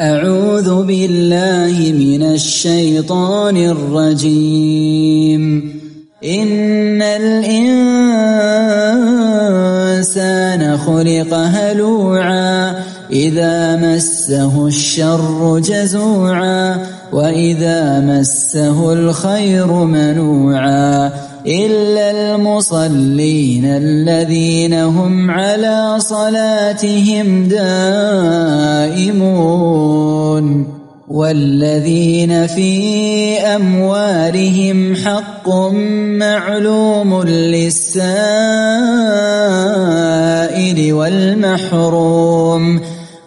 أعوذ بالله من الشيطان الرجيم. إن الإنسان خلق هلوعا إذا مسه الشر جزوعا وإذا مسه الخير منوعا إلا المصلين الذين هم على صلاتهم دائمون والذين في أموالهم حق معلوم للسائل والمحروم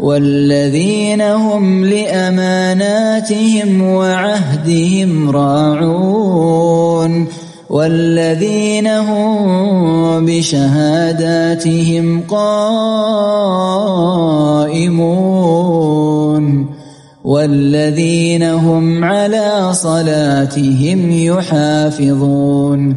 والذين هم لأماناتهم وعهدهم راعون والذين هم بشهاداتهم قائمون والذين هم على صلاتهم يحافظون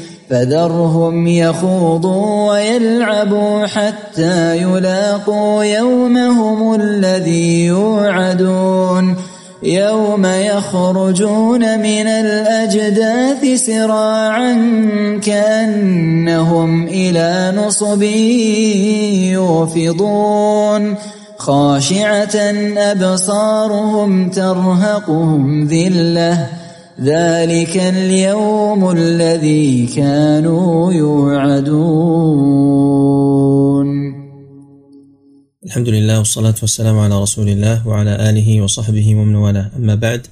فذرهم يخوضوا ويلعبوا حتى يلاقوا يومهم الذي يوعدون. يوم يخرجون من الأجداث سراعا كأنهم إلى نصب يوفضون. خاشعة أبصارهم ترهقهم ذلة. ذلك اليوم الذي كانوا يوعدون. الحمد لله والصلاة والسلام على رسول الله وعلى آله وصحبه ومن والاه. أما بعد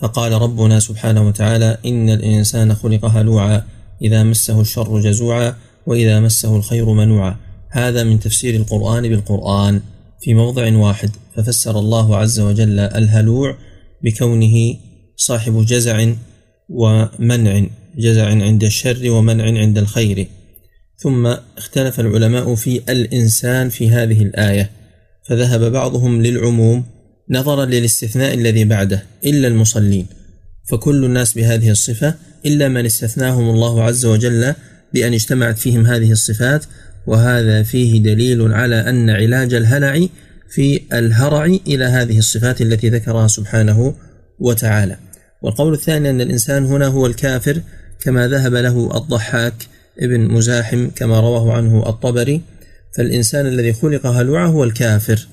فقال ربنا سبحانه وتعالى إن الإنسان خلق هلوعا إذا مسه الشر جزوعا وإذا مسه الخير منوعا. هذا من تفسير القرآن بالقرآن في موضع واحد ففسر الله عز وجل الهلوع بكونه صاحب جزع ومنع جزع عند الشر ومنع عند الخير. ثم اختلف العلماء في الإنسان في هذه الآية فذهب بعضهم للعموم نظرا للاستثناء الذي بعده إلا المصلين. فكل الناس بهذه الصفة إلا من استثناهم الله عز وجل بأن اجتمعت فيهم هذه الصفات وهذا فيه دليل على أن علاج الهلع في الهرع إلى هذه الصفات التي ذكرها سبحانه وتعالى. والقول الثاني أن الإنسان هنا هو الكافر كما ذهب له الضحاك ابن مزاحم كما رواه عنه الطبري. فالإنسان الذي خلق هلوعا هو الكافر.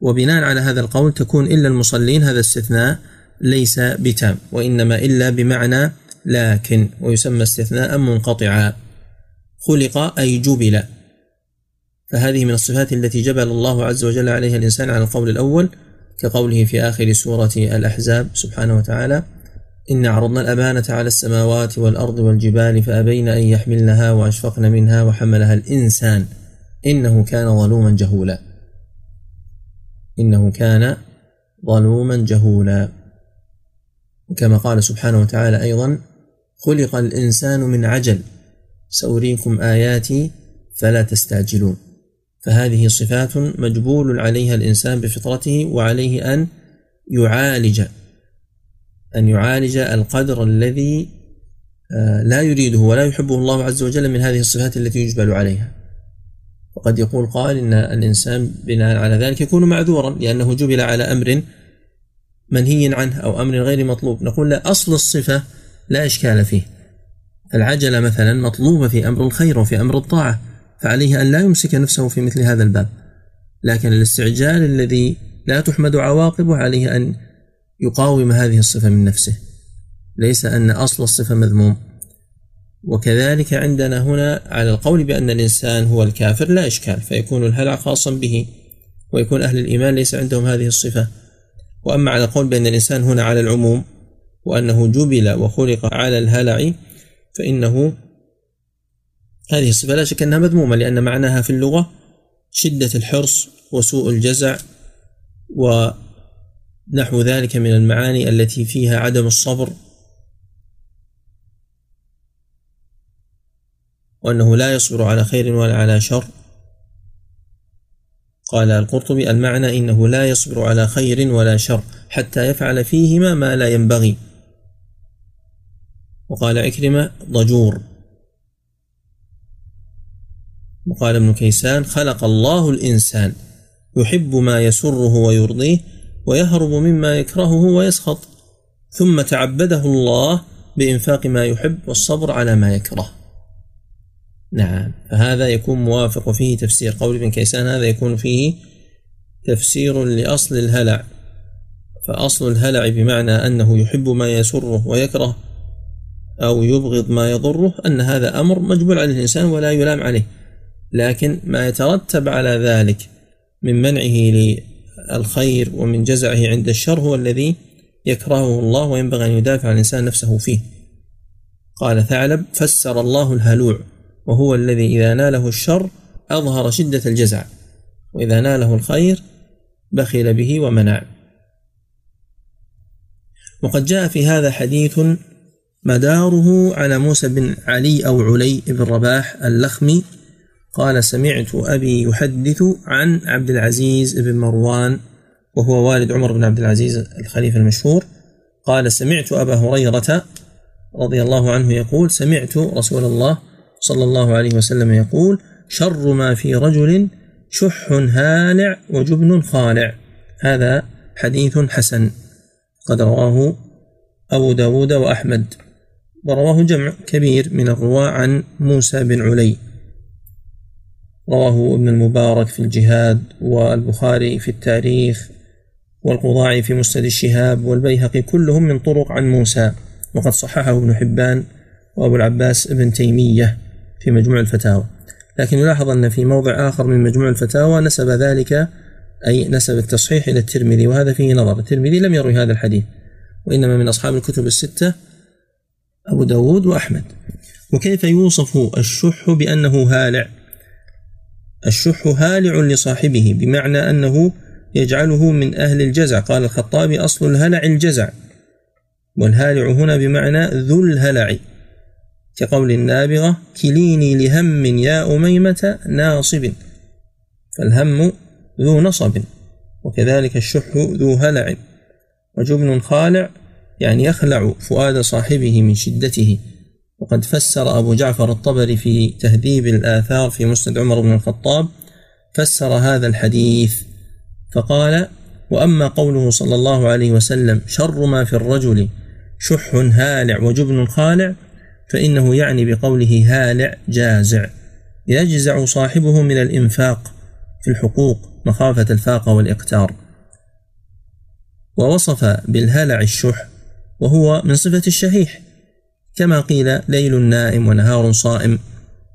وبناء على هذا القول تكون إلا المصلين هذا استثناء ليس بتام وإنما إلا بمعنى لكن ويسمى استثناء منقطعا. خلق أي جبل. فهذه من الصفات التي جبل الله عز وجل عليها الإنسان على القول الأول. كقوله في آخر سورة الأحزاب سبحانه وتعالى إن عرضنا الأمانة على السماوات والأرض والجبال فأبين أن يحملنها وأشفقن منها وحملها الإنسان إنه كان ظلوما جهولا. إنه كان ظلوما جهولا. وكما قال سبحانه وتعالى أيضا خلق الإنسان من عجل سأريكم آياتي فلا تستعجلون. فهذه صفات مجبول عليها الإنسان بفطرته وعليه أن يعالج أن يعالج القدر الذي آه، لا يريده ولا يحبه الله عز وجل من هذه الصفات التي يجبل عليها. وقد يقول قائل إن الإنسان بناء على ذلك يكون معذورا لأنه جبل على أمر منهي عنه أو أمر غير مطلوب. نقول لا أصل الصفة لا إشكال فيه. العجلة مثلا مطلوبة في أمر الخير وفي أمر الطاعة. فعليه أن لا يمسك نفسه في مثل هذا الباب. لكن الاستعجال الذي لا تحمد عواقبه عليه أن يقاوم هذه الصفة من نفسه. ليس أن أصل الصفة مذموم. وكذلك عندنا هنا على القول بأن الإنسان هو الكافر لا إشكال فيكون الهلع خاصا به ويكون أهل الإيمان ليس عندهم هذه الصفة. وأما على القول بأن الإنسان هنا على العموم وأنه جبل وخلق على الهلع فإنه هذه الصفة لا شك أنها مذمومة لأن معناها في اللغة شدة الحرص وسوء الجزع ونحو ذلك من المعاني التي فيها عدم الصبر. وأنه لا يصبر على خير ولا على شر. قال القرطبي المعنى إنه لا يصبر على خير ولا شر حتى يفعل فيهما ما لا ينبغي. وقال عكرمة ضجور. وقال ابن كيسان خلق الله الإنسان يحب ما يسره ويرضيه ويهرب مما يكرهه ويسخط ثم تعبده الله بإنفاق ما يحب والصبر على ما يكره. نعم فهذا يكون موافق فيه تفسير قول ابن كيسان هذا يكون فيه تفسير لأصل الهلع. فأصل الهلع بمعنى أنه يحب ما يسره ويكره أو يبغض ما يضره أن هذا أمر مجبول على الإنسان ولا يلام عليه. لكن ما يترتب على ذلك من منعه للخير ومن جزعه عند الشر هو الذي يكرهه الله وينبغي أن يدافع عن الإنسان نفسه فيه. قال ثعلب فسر الله الهلوع وهو الذي إذا ناله الشر أظهر شدة الجزع وإذا ناله الخير بخل به ومنع. وقد جاء في هذا حديث مداره على موسى بن علي أو علي بن رباح اللخمي قال سمعت أبي يحدث عن عبد العزيز بن مروان وهو والد عمر بن عبد العزيز الخليفة المشهور. قال سمعت أبا هريرة رضي الله عنه يقول سمعت رسول الله صلى الله عليه وسلم يقول شر ما في رجل شح هالع وجبن خالع هذا حديث حسن. قد رواه أبو داود وأحمد. ورواه جمع كبير من الرواة عن موسى بن علي. رواه ابن المبارك في الجهاد والبخاري في التاريخ والقضاعي في مسند الشهاب والبيهقي كلهم من طرق عن موسى وقد صححه ابن حبان وابو العباس ابن تيمية في مجموع الفتاوى. لكن يلاحظ أن في موضع آخر من مجموع الفتاوى نسب ذلك أي نسب التصحيح إلى الترمذي وهذا فيه نظر. الترمذي لم يروي هذا الحديث وإنما من أصحاب الكتب الستة أبو داود وأحمد. وكيف يوصف الشح بأنه هالع؟ الشح هالع لصاحبه بمعنى أنه يجعله من أهل الجزع. قال الخطابي أصل الهلع الجزع. والهالع هنا بمعنى ذو الهلع. كقول النابغة كليني لهم يا أميمة ناصب. فالهم ذو نصب وكذلك الشح ذو هلع. وجبن خالع يعني يخلع فؤاد صاحبه من شدته. وقد فسر أبو جعفر الطبري في تهذيب الآثار في مسند عمر بن الخطاب فسر هذا الحديث فقال وأما قوله صلى الله عليه وسلم شر ما في الرجل شح هالع وجبن خالع فإنه يعني بقوله هالع جازع يجزع صاحبه من الإنفاق في الحقوق مخافة الفاقة والإقتار. ووصف بالهلع الشح وهو من صفة الشحيح. كما قيل ليل نائم ونهار صائم.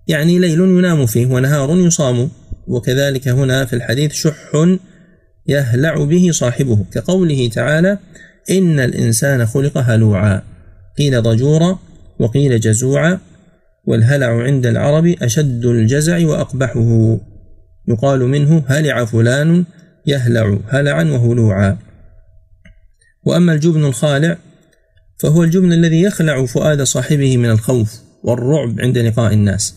يعني ليل ينام فيه ونهار يصام. وكذلك هنا في الحديث شح يهلع به صاحبه. كقوله تعالى إن الإنسان خلق هلوعا. قيل ضجورا وقيل جزوعا. والهلع عند العرب أشد الجزع وأقبحه. يقال منه هلع فلان يهلع هلعا وهلوعا. وأما الجبن الخالع فهو الجبن الذي يخلع فؤاد صاحبه من الخوف والرعب عند لقاء الناس.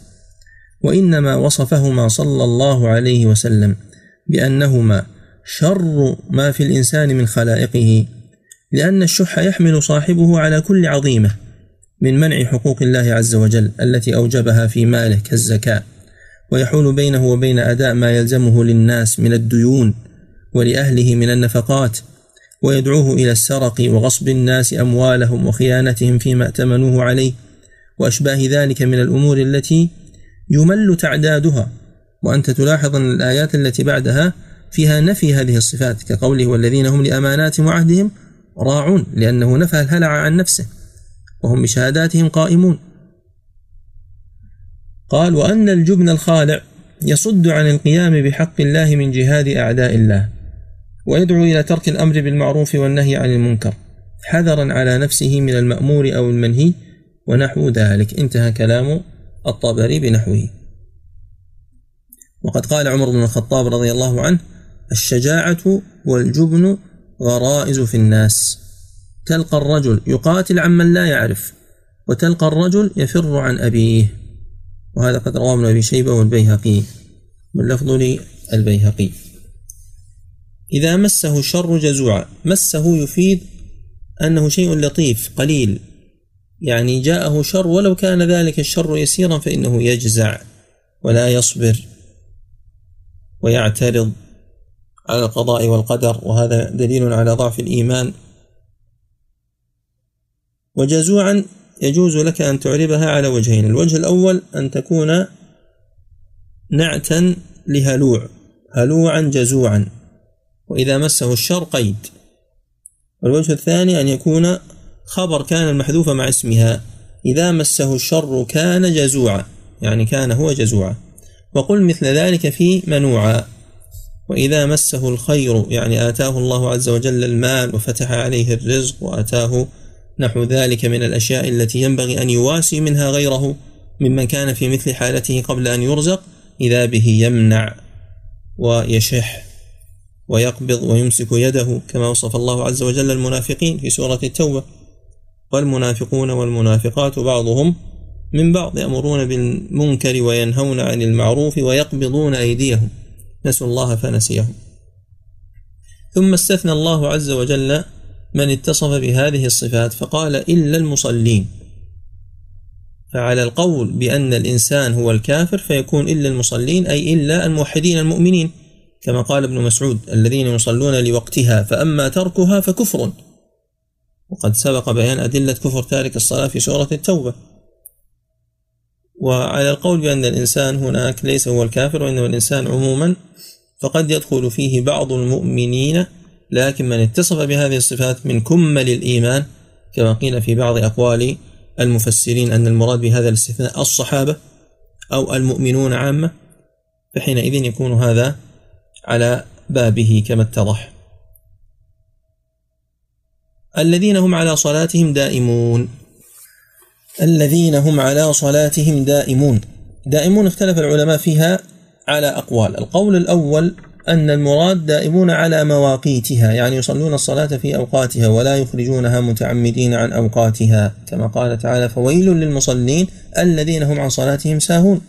وإنما وصفهما صلى الله عليه وسلم بأنهما شر ما في الإنسان من خلائقه لأن الشح يحمل صاحبه على كل عظيمة من منع حقوق الله عز وجل التي أوجبها في ماله كالزكاة. ويحول بينه وبين أداء ما يلزمه للناس من الديون ولأهله من النفقات ويدعوه إلى السرق وغصب الناس أموالهم وخيانتهم فيما ائتمنوه عليه وأشباه ذلك من الأمور التي يمل تعدادها. وأنت تلاحظ أن الآيات التي بعدها فيها نفي هذه الصفات كقوله والذين هم لأماناتهم وعهدهم راعون لأنه نفى الهلع عن نفسه وهم بشهاداتهم قائمون. قال وأن الجبن الخالع يصد عن القيام بحق الله من جهاد أعداء الله. ويدعو إلى ترك الأمر بالمعروف والنهي عن المنكر حذرا على نفسه من المأمور أو المنهي ونحو ذلك. انتهى كلام الطبري بنحوه. وقد قال عمر بن الخطاب رضي الله عنه الشجاعة والجبن غرائز في الناس. تلقى الرجل يقاتل عمن لا يعرف وتلقى الرجل يفر عن أبيه. وهذا قد رواه ابن أبي شيبة والبيهقي واللفظ للبيهقي. إذا مسه الشر جزوعا. مسه يفيد أنه شيء لطيف قليل. يعني جاءه شر ولو كان ذلك الشر يسيرا فإنه يجزع ولا يصبر ويعترض على القضاء والقدر وهذا دليل على ضعف الإيمان. وجزوعا يجوز لك أن تعربها على وجهين. الوجه الأول أن تكون نعتا لهلوع هلوعا جزوعا. وإذا مسه الشر قيد. والوجه الثاني أن يكون خبر كان المحذوف مع اسمها. إذا مسه الشر كان جزوعا يعني كان هو جزوعا. وقل مثل ذلك في منوعا. وإذا مسه الخير يعني آتاه الله عز وجل المال وفتح عليه الرزق وآتاه نحو ذلك من الأشياء التي ينبغي أن يواسي منها غيره ممن كان في مثل حالته قبل أن يرزق إذا به يمنع ويشح. ويقبض ويمسك يده كما وصف الله عز وجل المنافقين في سورة التوبة. والمنافقون والمنافقات بعضهم من بعض يأمرون بالمنكر وينهون عن المعروف ويقبضون أيديهم. نسوا الله فنسيهم. ثم استثنى الله عز وجل من اتصف بهذه الصفات فقال إلا المصلين. فعلى القول بأن الإنسان هو الكافر فيكون إلا المصلين أي إلا الموحدين المؤمنين. كما قال ابن مسعود الذين يصلون لوقتها فأما تركها فكفر. وقد سبق بيان أدلة كفر تارك الصلاة في سورة التوبة. وعلى القول بأن الإنسان هناك ليس هو الكافر وإنما الإنسان عموما فقد يدخل فيه بعض المؤمنين لكن من اتصف بهذه الصفات من كمل الإيمان كما قيل في بعض أقوال المفسرين أن المراد بهذا الاستثناء الصحابة أو المؤمنون عامة فحينئذ يكون هذا على بابه كما اتضح. الذين هم على صلاتهم دائمون. الذين هم على صلاتهم دائمون. دائمون اختلف العلماء فيها على أقوال. القول الأول أن المراد دائمون على مواقيتها يعني يصلون الصلاة في أوقاتها ولا يخرجونها متعمدين عن أوقاتها. كما قال تعالى فويل للمصلين الذين هم عن صلاتهم ساهون.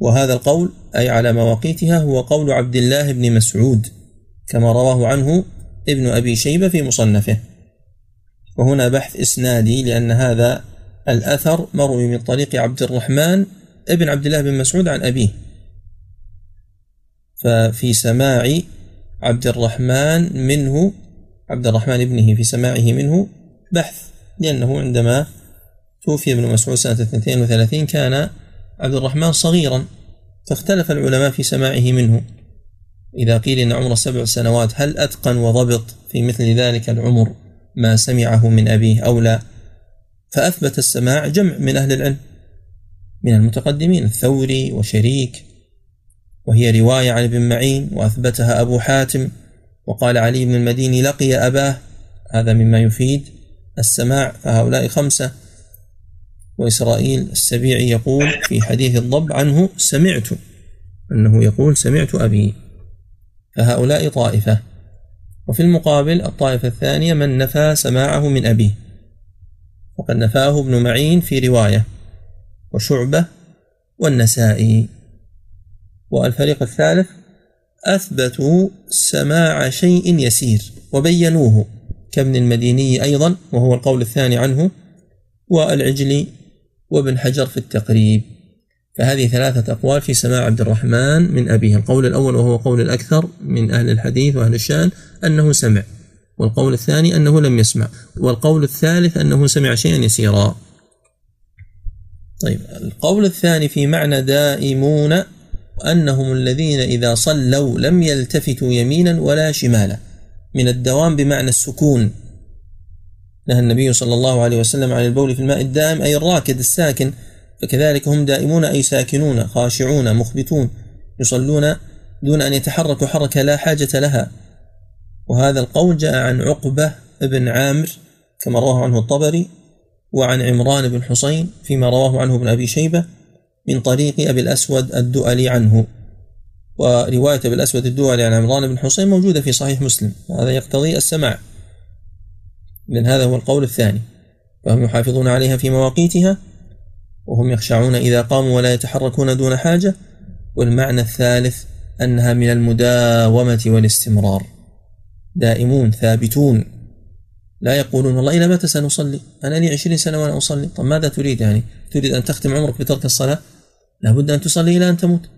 وهذا القول أي على مواقيتها هو قول عبد الله بن مسعود كما رواه عنه ابن أبي شيبة في مصنفه. وهنا بحث إسنادي لأن هذا الأثر مروي من طريق عبد الرحمن ابن عبد الله بن مسعود عن أبيه. ففي سماع عبد الرحمن منه عبد الرحمن ابنه في سماعه منه بحث لأنه عندما توفي ابن مسعود سنة 32 كان عبد الرحمن صغيرا فاختلف العلماء في سماعه منه. إذا قيل إن عمره سبع سنوات هل أتقن وضبط في مثل ذلك العمر ما سمعه من أبيه أو لا؟ فأثبت السماع جمع من أهل العلم من المتقدمين الثوري وشريك. وهي رواية عن ابن معين وأثبتها أبو حاتم. وقال علي بن المديني لقي أباه. هذا مما يفيد السماع فهؤلاء خمسة. وإسرائيل السبيعي يقول في حديث الضب عنه سمعت أنه يقول سمعت أبي. فهؤلاء طائفة. وفي المقابل الطائفة الثانية من نفى سماعه من أبيه وقد نفاه ابن معين في رواية. وشعبة والنسائي. والفريق الثالث أثبتوا سماع شيء يسير وبينوه. كابن المديني أيضا وهو القول الثاني عنه. والعجلي وابن حجر في التقريب. فهذه ثلاثة أقوال في سماع عبد الرحمن من أبيه. القول الأول وهو قول الأكثر من أهل الحديث وأهل الشأن أنه سمع والقول الثاني أنه لم يسمع والقول الثالث أنه سمع شيئا يسيرا. طيب القول الثاني في معنى دائمون أنهم الذين إذا صلوا لم يلتفتوا يمينا ولا شمالا من الدوام بمعنى السكون. نهى النبي صلى الله عليه وسلم عن البول في الماء الدائم أي الراكد الساكن. فكذلك هم دائمون أي ساكنون خاشعون مخبتون يصلون دون أن يتحركوا حركة لا حاجة لها. وهذا القول جاء عن عقبة بن عامر كما رواه عنه الطبري وعن عمران بن حسين فيما رواه عنه ابن أبي شيبة من طريق أبي الأسود الدؤلي عنه. ورواية أبي الأسود الدؤلي عن عمران بن حسين موجودة في صحيح مسلم هذا يقتضي السماع. لأن هذا هو القول الثاني. فهم يحافظون عليها في مواقيتها وهم يخشعون إذا قاموا ولا يتحركون دون حاجة والمعنى الثالث أنها من المداومة والاستمرار. دائمون ثابتون. لا يقولون والله إلى متى سنصلي؟ أنا لي عشرين سنة وأنا أصلي. طب ماذا تريد يعني؟ تريد أن تختم عمرك بترك الصلاة؟ لابد أن تصلي إلى أن تموت.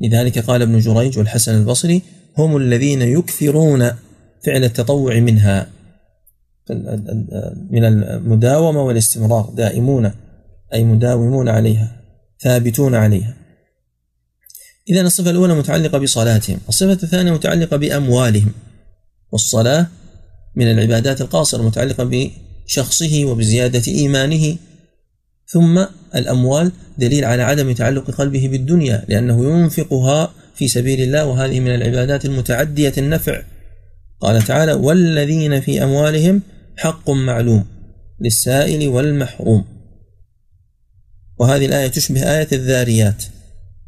لذلك قال ابن جريج والحسن البصري هم الذين يكثرون فعل التطوع منها من المداومة والاستمرار دائمون أي مداومون عليها ثابتون عليها. إذا الصفة الأولى متعلقة بصلاتهم الصفة الثانية متعلقة بأموالهم والصلاة من العبادات القاصرة متعلقة بشخصه وبزيادة إيمانه. ثم الأموال دليل على عدم تعلق قلبه بالدنيا لأنه ينفقها في سبيل الله وهذه من العبادات المتعدية النفع. قال تعالى والذين في أموالهم حق معلوم للسائل والمحروم. وهذه الآية تشبه آية الذاريات.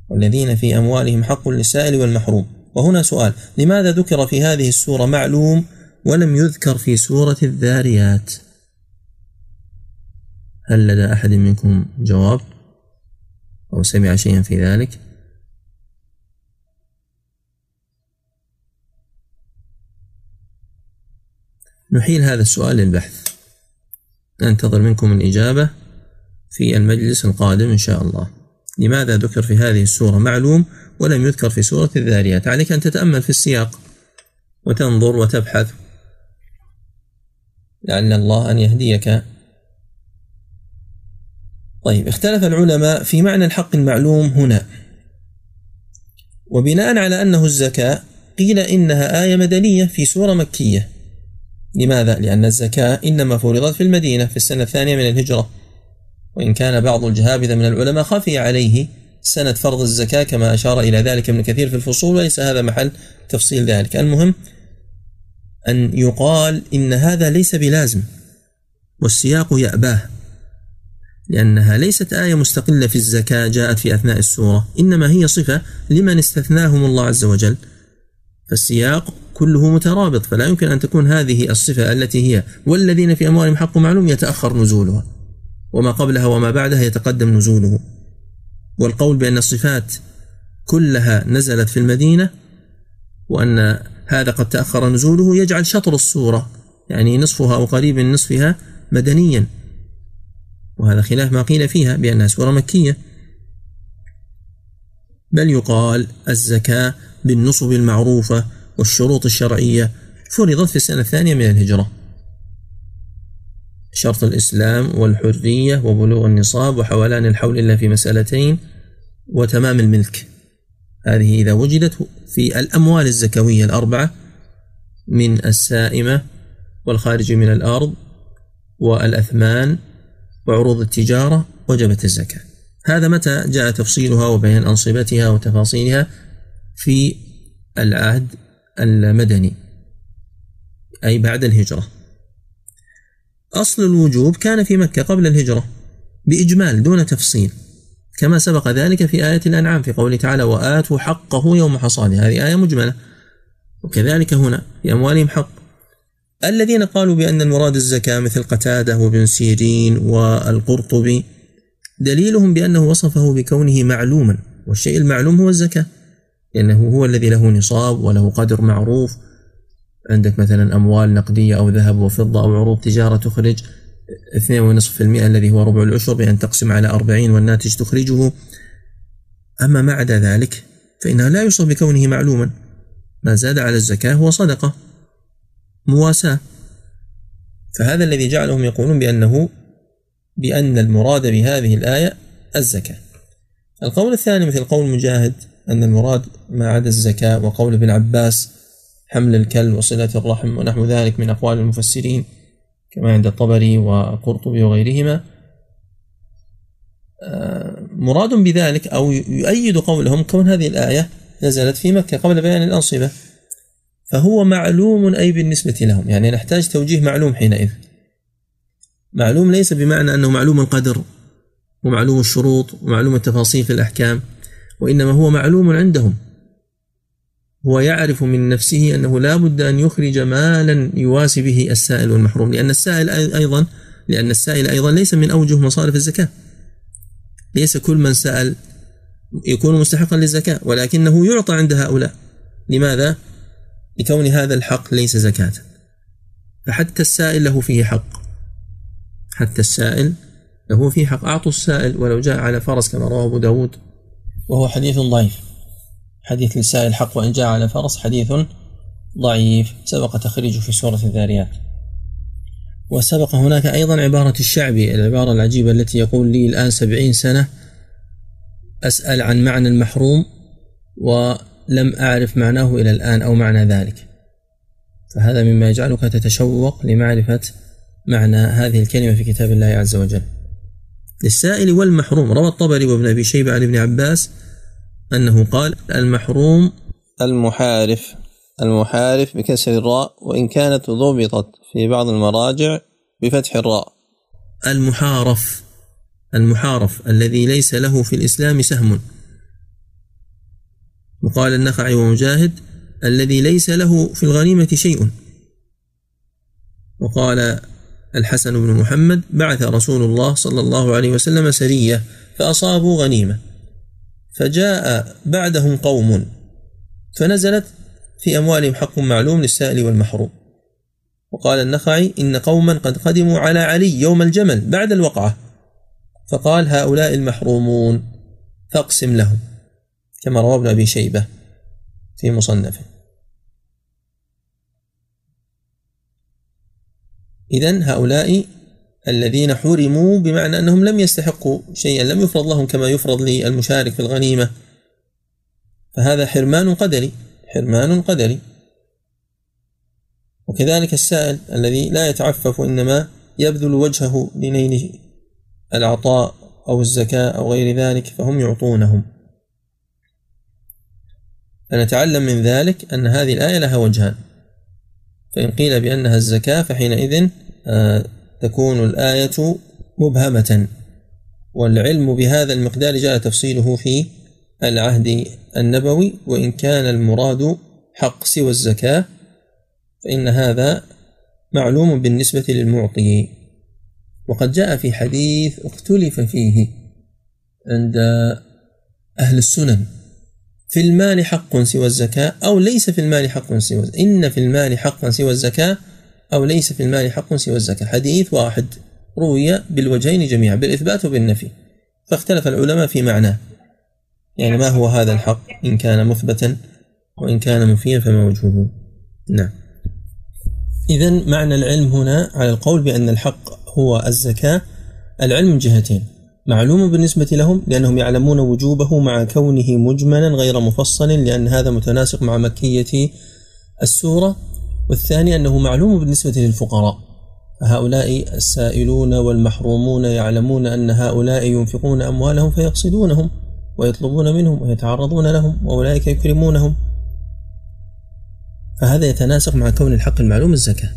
والذين في أموالهم حق للسائل والمحروم. وهنا سؤال لماذا ذكر في هذه السورة معلوم ولم يذكر في سورة الذاريات؟ هل لدى أحد منكم جواب؟ أو سمع شيئا في ذلك؟ نحيل هذا السؤال للبحث. ننتظر منكم الإجابة في المجلس القادم إن شاء الله. لماذا ذكر في هذه السورة معلوم ولم يذكر في سورة الذاريات؟ عليك أن تتأمل في السياق وتنظر وتبحث. لعل الله أن يهديك. طيب اختلف العلماء في معنى الحق المعلوم هنا. وبناء على أنه الزكاة قيل إنها آية مدنية في سورة مكية. لماذا؟ لأن الزكاة إنما فرضت في المدينة في السنة الثانية من الهجرة. وإن كان بعض الجهابذة من العلماء خفي عليه سنة فرض الزكاة كما أشار إلى ذلك ابن كثير في الفصول وليس هذا محل تفصيل ذلك. المهم أن يقال إن هذا ليس بلازم والسياق يأباه لأنها ليست آية مستقلة في الزكاة جاءت في أثناء السورة إنما هي صفة لمن استثناهم الله عز وجل. فالسياق كله مترابط فلا يمكن أن تكون هذه الصفة التي هي والذين في أموالهم حق معلوم يتأخر نزولها وما قبلها وما بعدها يتقدم نزوله. والقول بأن الصفات كلها نزلت في المدينة وأن هذا قد تأخر نزوله يجعل شطر السورة يعني نصفها أو قريب من نصفها مدنيا. وهذا خلاف ما قيل فيها بأنها سورة مكية. بل يقال الزكاة بالنصب المعروفة والشروط الشرعية فرضت في السنة الثانية من الهجرة. شرط الإسلام والحرية وبلوغ النصاب وحولان الحول إلا في مسألتين وتمام الملك. هذه إذا وجدت في الأموال الزكوية الأربعة من السائمة والخارج من الأرض والأثمان وعروض التجارة وجبت الزكاة. هذا متى جاء تفصيلها وبيان أنصبتها وتفاصيلها؟ في العهد المدني أي بعد الهجرة. أصل الوجوب كان في مكة قبل الهجرة بإجمال دون تفصيل كما سبق ذلك في آية الأنعام في قوله تعالى وآتوا حقه يوم حصاده هذه آية مجملة وكذلك هنا في أموالهم حق. الذين قالوا بأن المراد الزكاة مثل قتادة وابن سيرين والقرطبي دليلهم بأنه وصفه بكونه معلوما والشيء المعلوم هو الزكاة. لأنه هو الذي له نصاب وله قدر معروف. عندك مثلا أموال نقدية أو ذهب وفضة أو عروض تجارة تخرج 2.5% الذي هو ربع العشر بأن تقسم على 40 والناتج تخرجه. أما ما عدا ذلك فإنها لا يوصف بكونه معلوما. ما زاد على الزكاة هو صدقة. مواساة. فهذا الذي جعلهم يقولون بأنه بأن المراد بهذه الآية الزكاة. القول الثاني مثل قول مجاهد أن المراد ما عدا الزكاة وقول ابن عباس حمل الكل وصلة الرحم ونحو ذلك من أقوال المفسرين كما عند الطبري وقرطبي وغيرهما آه، مراد بذلك أو يؤيد قولهم كون هذه الآية نزلت في مكة قبل بيان الأنصبة فهو معلوم أي بالنسبة لهم يعني نحتاج توجيه معلوم حينئذ. معلوم ليس بمعنى أنه معلوم القدر ومعلوم الشروط ومعلوم التفاصيل في الأحكام. وإنما هو معلوم عندهم. هو يعرف من نفسه أنه لا بد أن يخرج مالا يواسي به السائل والمحروم لأن السائل أيضا لأن السائل أيضا ليس من أوجه مصارف الزكاة. ليس كل من سأل يكون مستحقا للزكاة ولكنه يعطى عند هؤلاء. لماذا؟ لكون هذا الحق ليس زكاة. فحتى السائل له فيه حق. حتى السائل له فيه حق. أعطوا السائل ولو جاء على فرس كما رواه أبو داود. وهو حديث ضعيف. حديث للسائل حق وإن جاء على فرس حديث ضعيف. سبق تخريجه في سورة الذاريات. وسبق هناك أيضا عبارة الشعبي العبارة العجيبة التي يقول لي الآن سبعين سنة أسأل عن معنى المحروم ولم أعرف معناه إلى الآن أو معنى ذلك. فهذا مما يجعلك تتشوق لمعرفة معنى هذه الكلمة في كتاب الله عز وجل. للسائل والمحروم روى الطبري وابن أبي شيبة عن ابن عباس أنه قال المحروم المحارف. المحارف بكسر الراء وإن كانت ضبطت في بعض المراجع بفتح الراء. المحارف. المحارف الذي ليس له في الإسلام سهم. وقال النخعي ومجاهد الذي ليس له في الغنيمة شيء. وقال الحسن بن محمد بعث رسول الله صلى الله عليه وسلم سرية فأصابوا غنيمة. فجاء بعدهم قوم فنزلت في أموالهم حق معلوم للسائل والمحروم. وقال النخعي إن قوما قد قدموا على علي يوم الجمل بعد الوقعة. فقال هؤلاء المحرومون فاقسم لهم كما روى ابن أبي شيبة في مصنفه. إذا هؤلاء الذين حرموا بمعنى أنهم لم يستحقوا شيئا لم يفرض لهم كما يفرض للمشارك في الغنيمة. فهذا حرمان قدري حرمان قدري. وكذلك السائل الذي لا يتعفف وإنما يبذل وجهه لنيل العطاء أو الزكاة أو غير ذلك فهم يعطونهم. فنتعلم من ذلك أن هذه الآية لها وجهان. فإن قيل بأنها الزكاة فحينئذ آه، تكون الآية مبهمة. والعلم بهذا المقدار جاء تفصيله في العهد النبوي وإن كان المراد حق سوى الزكاة فإن هذا معلوم بالنسبة للمعطي. وقد جاء في حديث اختلف فيه عند أهل السنن. في المال حق سوى الزكاة أو ليس في المال حق سوى إن في المال حقا سوى الزكاة أو ليس في المال حق سوى الزكاة. حديث واحد. روي بالوجهين جميعا بالإثبات وبالنفي. فاختلف العلماء في معناه يعني ما هو هذا الحق؟ إن كان مثبتا وإن كان منفيا فما وجهه. نعم. إذا معنى العلم هنا على القول بأن الحق هو الزكاة العلم من جهتين. معلوم بالنسبة لهم لأنهم يعلمون وجوبه مع كونه مجملا غير مفصل لأن هذا متناسق مع مكية السورة. والثاني أنه معلوم بالنسبة للفقراء. فهؤلاء السائلون والمحرومون يعلمون أن هؤلاء ينفقون أموالهم فيقصدونهم ويطلبون منهم ويتعرضون لهم وأولئك يكرمونهم. فهذا يتناسق مع كون الحق المعلوم الزكاة.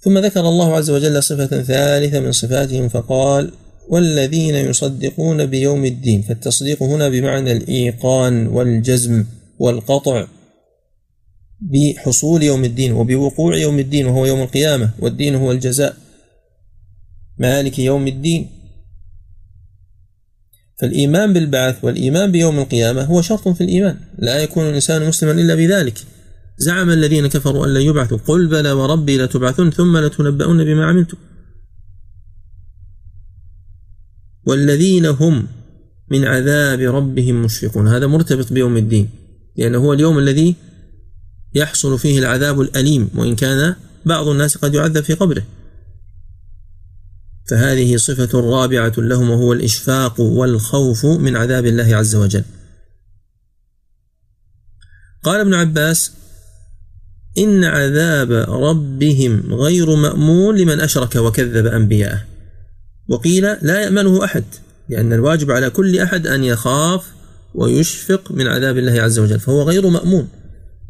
ثم ذكر الله عز وجل صفة ثالثة من صفاتهم فقال والذين يصدقون بيوم الدين فالتصديق هنا بمعنى الإيقان والجزم والقطع. بحصول يوم الدين وبوقوع يوم الدين وهو يوم القيامة والدين هو الجزاء. مالك يوم الدين. فالإيمان بالبعث والإيمان بيوم القيامة هو شرط في الإيمان. لا يكون الإنسان مسلما إلا بذلك. زعم الذين كفروا أن لن يبعثوا. قل بلى وربي لتبعثن ثم لتنبؤن بما عملتم. والذين هم من عذاب ربهم مشفقون. هذا مرتبط بيوم الدين لأنه هو اليوم الذي يحصل فيه العذاب الأليم وإن كان بعض الناس قد يعذب في قبره. فهذه صفة رابعة لهم وهو الإشفاق والخوف من عذاب الله عز وجل. قال ابن عباس إن عذاب ربهم غير مأمون لمن أشرك وكذب أنبياءه. وقيل لا يأمنه أحد لأن الواجب على كل أحد أن يخاف ويشفق من عذاب الله عز وجل فهو غير مأمون.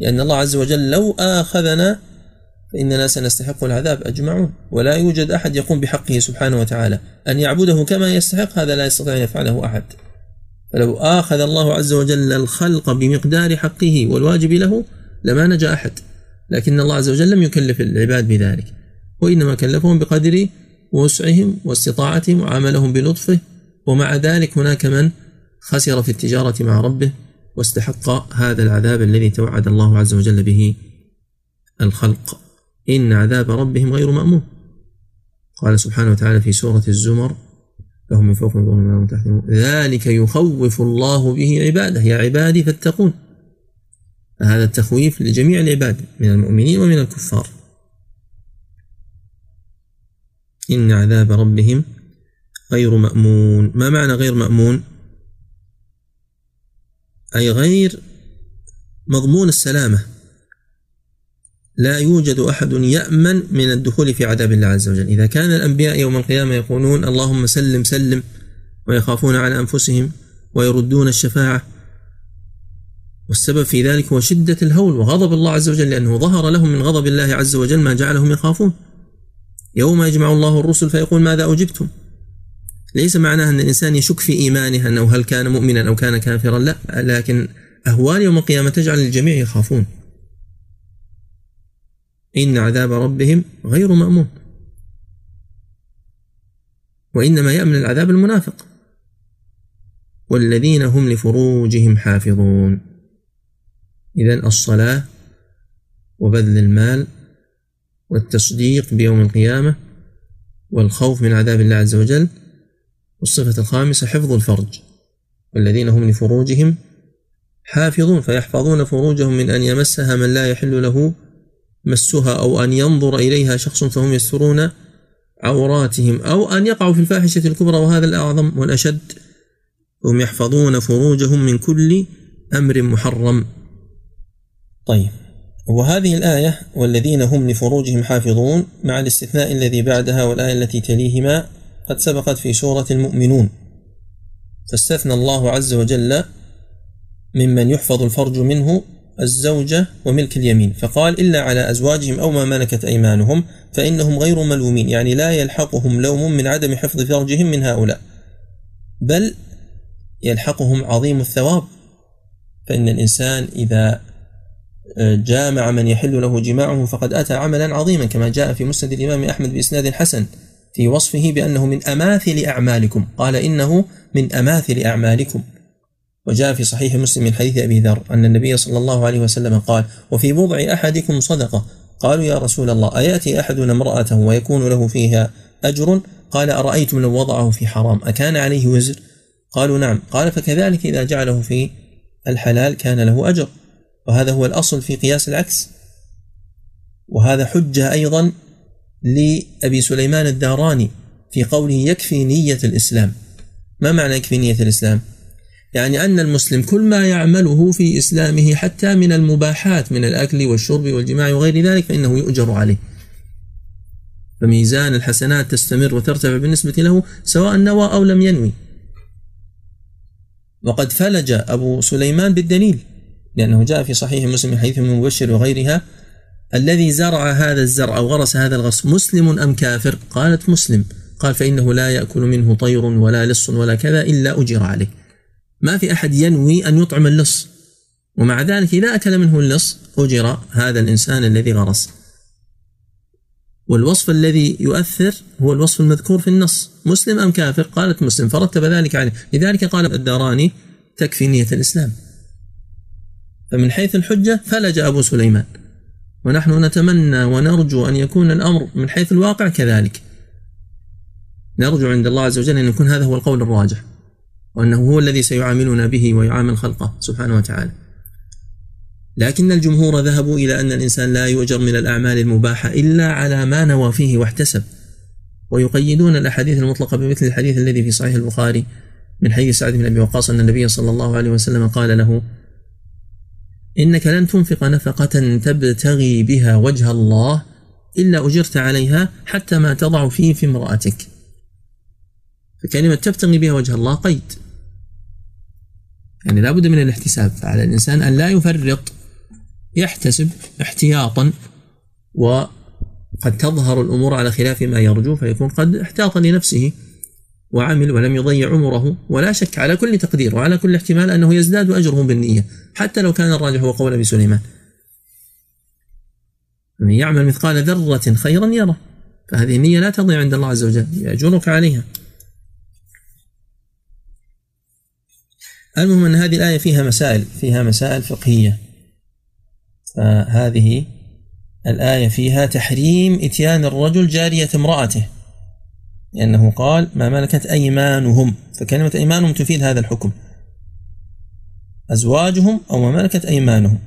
لأن الله عز وجل لو آخذنا فإننا سنستحق العذاب أجمعون. ولا يوجد أحد يقوم بحقه سبحانه وتعالى. أن يعبده كما يستحق هذا لا يستطيع أن يفعله أحد. فلو آخذ الله عز وجل الخلق بمقدار حقه والواجب له لما نجا أحد. لكن الله عز وجل لم يكلف العباد بذلك. وإنما كلفهم بقدر وسعهم واستطاعتهم وعاملهم بلطفه. ومع ذلك هناك من خسر في التجارة مع ربه. واستحق هذا العذاب الذي توعد الله عز وجل به الخلق. إن عذاب ربهم غير مأمون. قال سبحانه وتعالى في سورة الزمر لهم من فوق من تحت ذلك يخوف الله به عباده. يا عبادي فاتقون. هذا التخويف لجميع العباد من المؤمنين ومن الكفار. إن عذاب ربهم غير مأمون. ما معنى غير مأمون؟ أي غير مضمون السلامة. لا يوجد أحد يأمن من الدخول في عذاب الله عز وجل. إذا كان الأنبياء يوم القيامة يقولون اللهم سلم سلم ويخافون على أنفسهم ويردون الشفاعة. والسبب في ذلك هو شدة الهول وغضب الله عز وجل لأنه ظهر لهم من غضب الله عز وجل ما جعلهم يخافون. يوم يجمع الله الرسل فيقول ماذا أجبتم؟ ليس معناه أن الإنسان يشك في إيمانه أنه هل كان مؤمنا أو كان كافرا لا لكن أهوال يوم القيامة تجعل الجميع يخافون. إن عذاب ربهم غير مأمون. وإنما يأمن العذاب المنافق. والذين هم لفروجهم حافظون. إذا الصلاة وبذل المال والتصديق بيوم القيامة والخوف من عذاب الله عز وجل والصفة الخامسة حفظ الفرج. والذين هم لفروجهم حافظون فيحفظون فروجهم من أن يمسها من لا يحل له مسها أو أن ينظر إليها شخص فهم يسترون عوراتهم أو أن يقعوا في الفاحشة الكبرى وهذا الأعظم والأشد. هم يحفظون فروجهم من كل أمر محرم. طيب وهذه الآية والذين هم لفروجهم حافظون مع الاستثناء الذي بعدها والآية التي تليهما قد سبقت في سورة المؤمنون. فاستثنى الله عز وجل ممن يحفظ الفرج منه الزوجة وملك اليمين. فقال إلا على أزواجهم أو ما ملكت أيمانهم فإنهم غير ملومين يعني لا يلحقهم لوم من عدم حفظ فرجهم من هؤلاء بل يلحقهم عظيم الثواب. فإن الإنسان إذا آه، جامع من يحل له جماعة فقد أتى عملا عظيما كما جاء في مسند الإمام أحمد بإسناد حسن. في وصفه بأنه من أماثل أعمالكم. قال إنه من أماثل أعمالكم. وجاء في صحيح مسلم من حديث أبي ذر أن النبي صلى الله عليه وسلم قال وفي بضع أحدكم صدقة. قالوا يا رسول الله أيأتي أحدنا امرأته ويكون له فيها أجر؟ قال أرأيتم لو وضعه في حرام؟ أكان عليه وزر؟ قالوا نعم. قال فكذلك إذا جعله في الحلال كان له أجر. وهذا هو الأصل في قياس العكس. وهذا حجة أيضا لأبي سليمان الداراني في قوله يكفي نية الإسلام. ما معنى يكفي نية الإسلام؟ يعني أن المسلم كل ما يعمله في إسلامه حتى من المباحات من الأكل والشرب والجماع وغير ذلك فإنه يؤجر عليه. فميزان الحسنات تستمر وترتفع بالنسبة له سواء نوى أو لم ينوي. وقد فلج أبو سليمان بالدليل لأنه جاء في صحيح مسلم حديث من مبشر وغيرها الذي زرع هذا الزرع أو غرس هذا الغص مسلم أم كافر؟ قالت مسلم. قال فإنه لا يأكل منه طير ولا لص ولا كذا إلا أجر عليه. ما في أحد ينوي أن يطعم اللص. ومع ذلك إذا أكل منه اللص أجر هذا الإنسان الذي غرس. والوصف الذي يؤثر هو الوصف المذكور في النص. مسلم أم كافر؟ قالت مسلم. فرتب ذلك عليه. لذلك قال الداراني تكفي نية الإسلام. فمن حيث الحجة فلج أبو سليمان. ونحن نتمنى ونرجو أن يكون الأمر من حيث الواقع كذلك. نرجو عند الله عز وجل أن يكون هذا هو القول الراجح وأنه هو الذي سيعاملنا به ويعامل خلقه سبحانه وتعالى. لكن الجمهور ذهبوا إلى أن الإنسان لا يؤجر من الأعمال المباحة إلا على ما نوى فيه واحتسب. ويقيدون الأحاديث المطلقة بمثل الحديث الذي في صحيح البخاري من حديث سعد بن أبي وقاص أن النبي صلى الله عليه وسلم قال له إنك لن تنفق نفقة تبتغي بها وجه الله إلا أجرت عليها حتى ما تضع فيه في امرأتك. فكلمة تبتغي بها وجه الله قيد. يعني لابد من الاحتساب. فعلى الإنسان أن لا يفرط يحتسب احتياطا وقد تظهر الأمور على خلاف ما يرجو فيكون قد احتاط لنفسه. وعمل ولم يضيع عمره ولا شك على كل تقدير وعلى كل احتمال أنه يزداد أجره بالنية حتى لو كان الراجح هو قول أبي سليمان. من يعمل مثقال ذرة خيرا يره. فهذه النية لا تضيع عند الله عز وجل يأجرك عليها. المهم أن هذه الآية فيها مسائل فيها مسائل فقهية. فهذه الآية فيها تحريم إتيان الرجل جارية امرأته. لأنه قال ما ملكت أيمانهم فكلمة أيمانهم تفيد هذا الحكم. أزواجهم أو ما ملكت أيمانهم.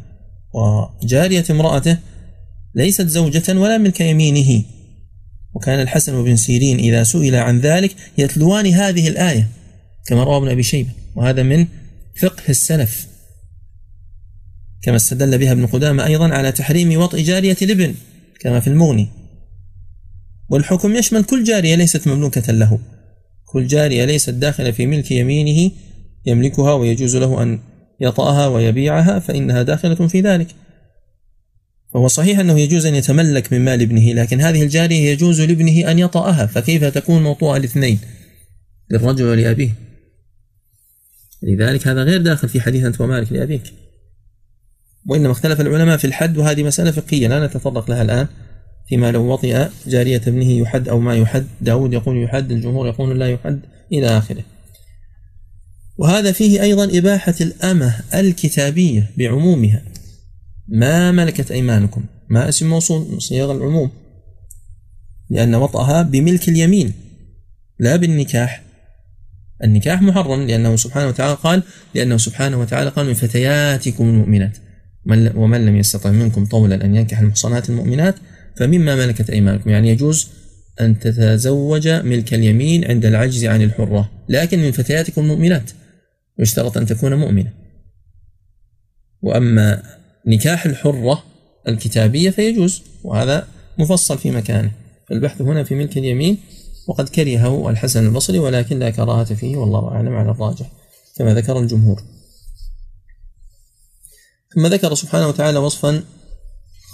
وجارية امرأته ليست زوجة ولا ملك يمينه. وكان الحسن بن سيرين إذا سئل عن ذلك يتلوان هذه الآية كما روى ابن أبي شيبة. وهذا من فقه السلف. كما استدل بها ابن قدامة أيضا على تحريم وطئ جارية الابن كما في المغني. والحكم يشمل كل جارية ليست مملوكة له. كل جارية ليست داخلة في ملك يمينه يملكها ويجوز له أن يطأها ويبيعها فإنها داخلة في ذلك. فهو صحيح أنه يجوز أن يتملك من مال ابنه لكن هذه الجارية يجوز لابنه أن يطأها فكيف تكون موطوءة الاثنين للرجل ولأبيه؟ لذلك هذا غير داخل في حديث أنت ومالك لأبيك. وإنما اختلف العلماء في الحد وهذه مسألة فقهية لا نتطرق لها الآن. فيما لو وطئ جارية ابنه يحد أو ما يحد. داود يقول يحد الجمهور يقول لا يحد إلى آخره. وهذا فيه أيضا إباحة الأمة الكتابية بعمومها. ما ملكت أيمانكم؟ ما اسم موصول؟ صيغ العموم. لأن وطأها بملك اليمين لا بالنكاح. النكاح محرم لأنه سبحانه وتعالى قال لأنه سبحانه وتعالى قال من فتياتكم المؤمنات. ومن لم يستطع منكم طولا أن ينكح المحصنات المؤمنات فمما ملكت أيمانكم. يعني يجوز أن تتزوج ملك اليمين عند العجز عن الحرة لكن من فتياتكم المؤمنات يشترط أن تكون مؤمنة. وأما نكاح الحرة الكتابية فيجوز وهذا مفصل في مكانه. البحث هنا في ملك اليمين وقد كرهه الحسن البصري ولكن لا كراهة فيه والله أعلم على الراجح كما ذكر الجمهور. ثم ذكر سبحانه وتعالى وصفا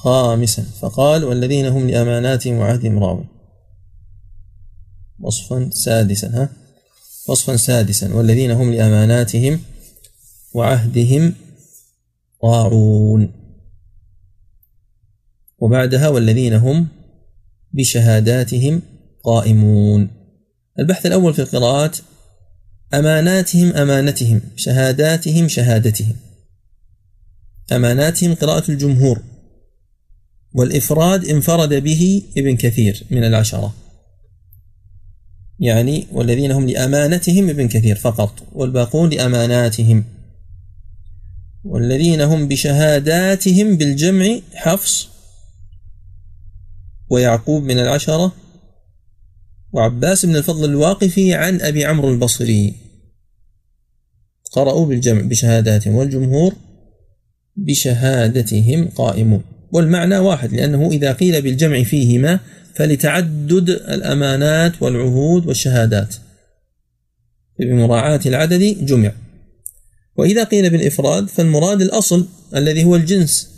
خامسا فقال والذين هم لأماناتهم وعهدهم راعون وصفا سادسا ها؟ وصفا سادسا والذين هم لأماناتهم وعهدهم راعون وبعدها والذين هم بشهاداتهم قائمون. البحث الأول في القراءات أماناتهم أمانتهم شهاداتهم شهادتهم. أماناتهم قراءة الجمهور. والإفراد انفرد به ابن كثير من العشرة. يعني والذين هم لأمانتهم ابن كثير فقط والباقون لأماناتهم. والذين هم بشهاداتهم بالجمع حفص ويعقوب من العشرة وعباس بن الفضل الواقفي عن أبي عمرو البصري. قرأوا بالجمع بشهاداتهم والجمهور بشهادتهم قائمون. والمعنى واحد لأنه إذا قيل بالجمع فيهما فلتعدد الأمانات والعهود والشهادات. بمراعاة العدد جمع. وإذا قيل بالإفراد فالمراد الأصل الذي هو الجنس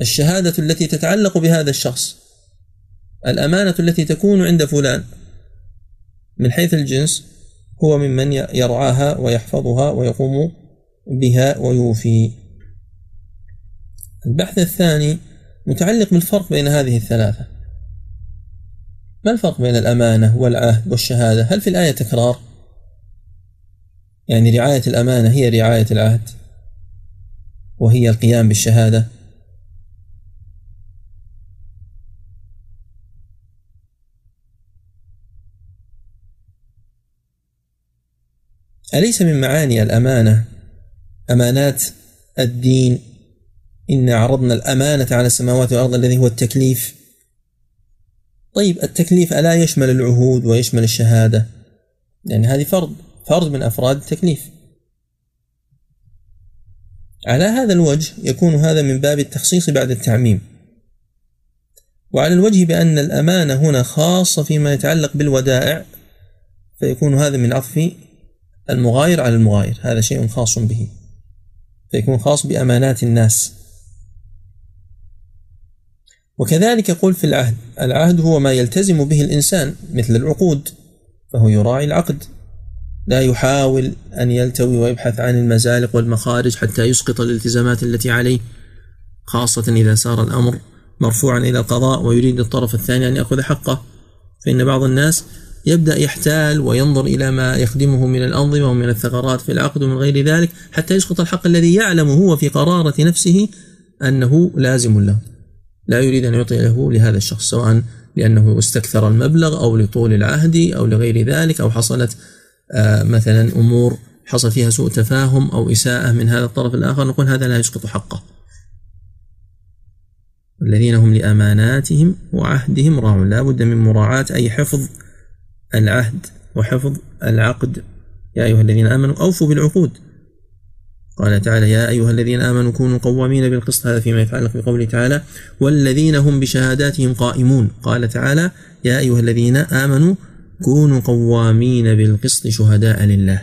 الشهادة التي تتعلق بهذا الشخص الأمانة التي تكون عند فلان. من حيث الجنس هو ممن يرعاها ويحفظها ويقوم بها ويوفي. البحث الثاني متعلق بالفرق بين هذه الثلاثة. ما الفرق بين الأمانة والعهد والشهادة؟ هل في الآية تكرار؟ يعني رعاية الأمانة هي رعاية العهد وهي القيام بالشهادة؟ أليس من معاني الأمانة أمانات الدين إنا عرضنا الأمانة على السماوات والأرض الذي هو التكليف. طيب التكليف ألا يشمل العهود ويشمل الشهادة؟ لأن يعني هذه فرض فرض من أفراد التكليف. على هذا الوجه يكون هذا من باب التخصيص بعد التعميم. وعلى الوجه بأن الأمانة هنا خاصة فيما يتعلق بالودائع فيكون هذا من عطف المغاير على المغاير. هذا شيء خاص به. فيكون خاص بأمانات الناس. وكذلك يقول في العهد العهد هو ما يلتزم به الإنسان مثل العقود فهو يراعي العقد. لا يحاول أن يلتوي ويبحث عن المزالق والمخارج حتى يسقط الالتزامات التي عليه خاصة إذا صار الأمر مرفوعا إلى القضاء ويريد الطرف الثاني أن يأخذ حقه. فإن بعض الناس يبدأ يحتال وينظر إلى ما يخدمه من الأنظمة ومن الثغرات في العقد ومن غير ذلك حتى يسقط الحق الذي يعلم هو في قرارة نفسه أنه لازم له. لا يريد أن يعطي له لهذا الشخص سواء لأنه استكثر المبلغ أو لطول العهد أو لغير ذلك أو حصلت آه، مثلا أمور حصل فيها سوء تفاهم أو إساءة من هذا الطرف الآخر نقول هذا لا يسقط حقه. الذين هم لأماناتهم وعهدهم راعون. لا بد من مراعاة أي حفظ العهد وحفظ العقد. يا أيها الذين آمنوا أوفوا بالعقود. قال تعالى يا أيها الذين آمنوا كونوا قوامين بالقسط هذا فيما يتعلق بقوله تعالى والذين هم بشهاداتهم قائمون. قال تعالى يا أيها الذين آمنوا كونوا قوامين بالقسط شهداء لله.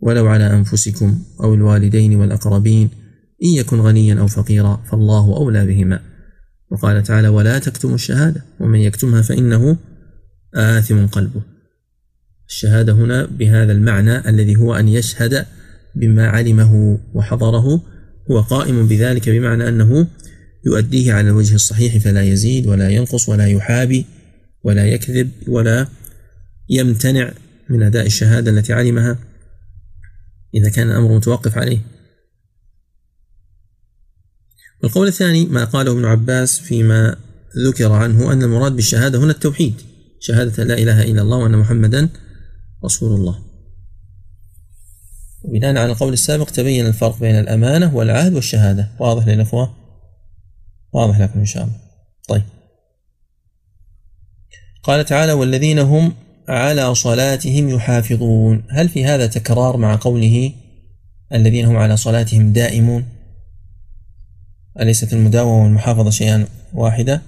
ولو على أنفسكم أو الوالدين والأقربين إن يكن غنيا أو فقيرا فالله أولى بهما. وقال تعالى ولا تكتموا الشهادة ومن يكتمها فإنه آثم قلبه. الشهادة هنا بهذا المعنى الذي هو أن يشهد بما علمه وحضره هو قائم بذلك بمعنى أنه يؤديه على الوجه الصحيح فلا يزيد ولا ينقص ولا يحابي ولا يكذب ولا يمتنع من أداء الشهادة التي علمها إذا كان الأمر متوقف عليه. والقول الثاني ما قاله ابن عباس فيما ذكر عنه أن المراد بالشهادة هنا التوحيد شهادة لا إله إلا الله وأن محمدا رسول الله. بناء على القول السابق تبين الفرق بين الأمانة والعهد والشهادة. واضح للأخوة واضح لكم إن شاء الله. طيب. قال تعالى والذين هم على صلاتهم يحافظون. هل في هذا تكرار مع قوله الذين هم على صلاتهم دائمون أليست المداومة والمحافظة شيئا واحدا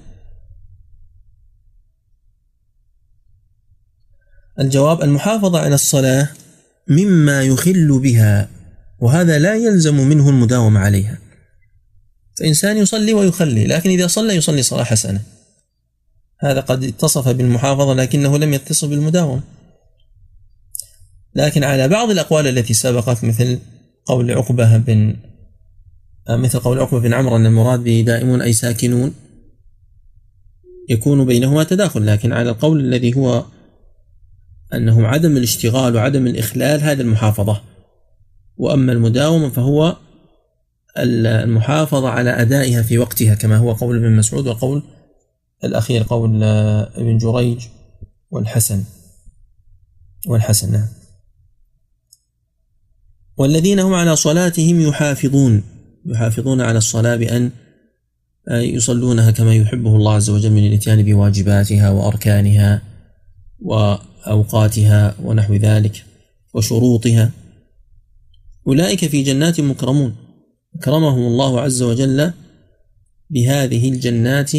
الجواب المحافظة على الصلاة مما يخل بها وهذا لا يلزم منه المداومة عليها. فإنسان يصلي ويخلي لكن إذا صلى يصلي صلاة حسنة. هذا قد اتصف بالمحافظة لكنه لم يتصف بالمداومة لكن على بعض الأقوال التي سبقت مثل قول عقبة بن مثل قول عقبة بن عمرو أن المراد به دائمون أي ساكنون يكون بينهما تداخل. لكن على القول الذي هو أنه عدم الاشتغال وعدم الإخلال هذا المحافظة. وأما المداومة فهو المحافظة على أدائها في وقتها كما هو قول ابن مسعود وقول الأخير قول ابن جريج والحسن. والحسن نعم. والذين هم على صلاتهم يحافظون. يحافظون على الصلاة بأن يصلونها كما يحبه الله عز وجل من الإتيان بواجباتها وأركانها. وأوقاتها ونحو ذلك وشروطها. أولئك في جنات مكرمون. أكرمهم الله عز وجل بهذه الجنات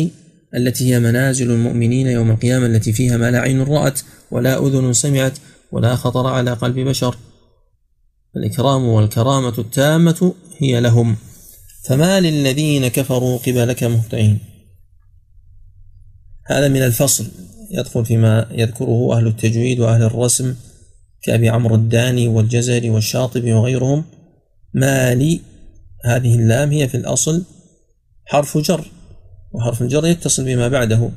التي هي منازل المؤمنين يوم القيامة التي فيها ما لا عين رأت ولا أذن سمعت ولا خطر على قلب بشر. الإكرام والكرامة التامة هي لهم. فما للذين كفروا قبلك مهطعين. هذا من الفصل. يدخل فيما يذكره أهل التجويد وأهل الرسم كأبي عمرو الداني والجزري والشاطبي وغيرهم. ما لي هذه اللام هي في الأصل حرف جر وحرف الجر يتصل بما بعده.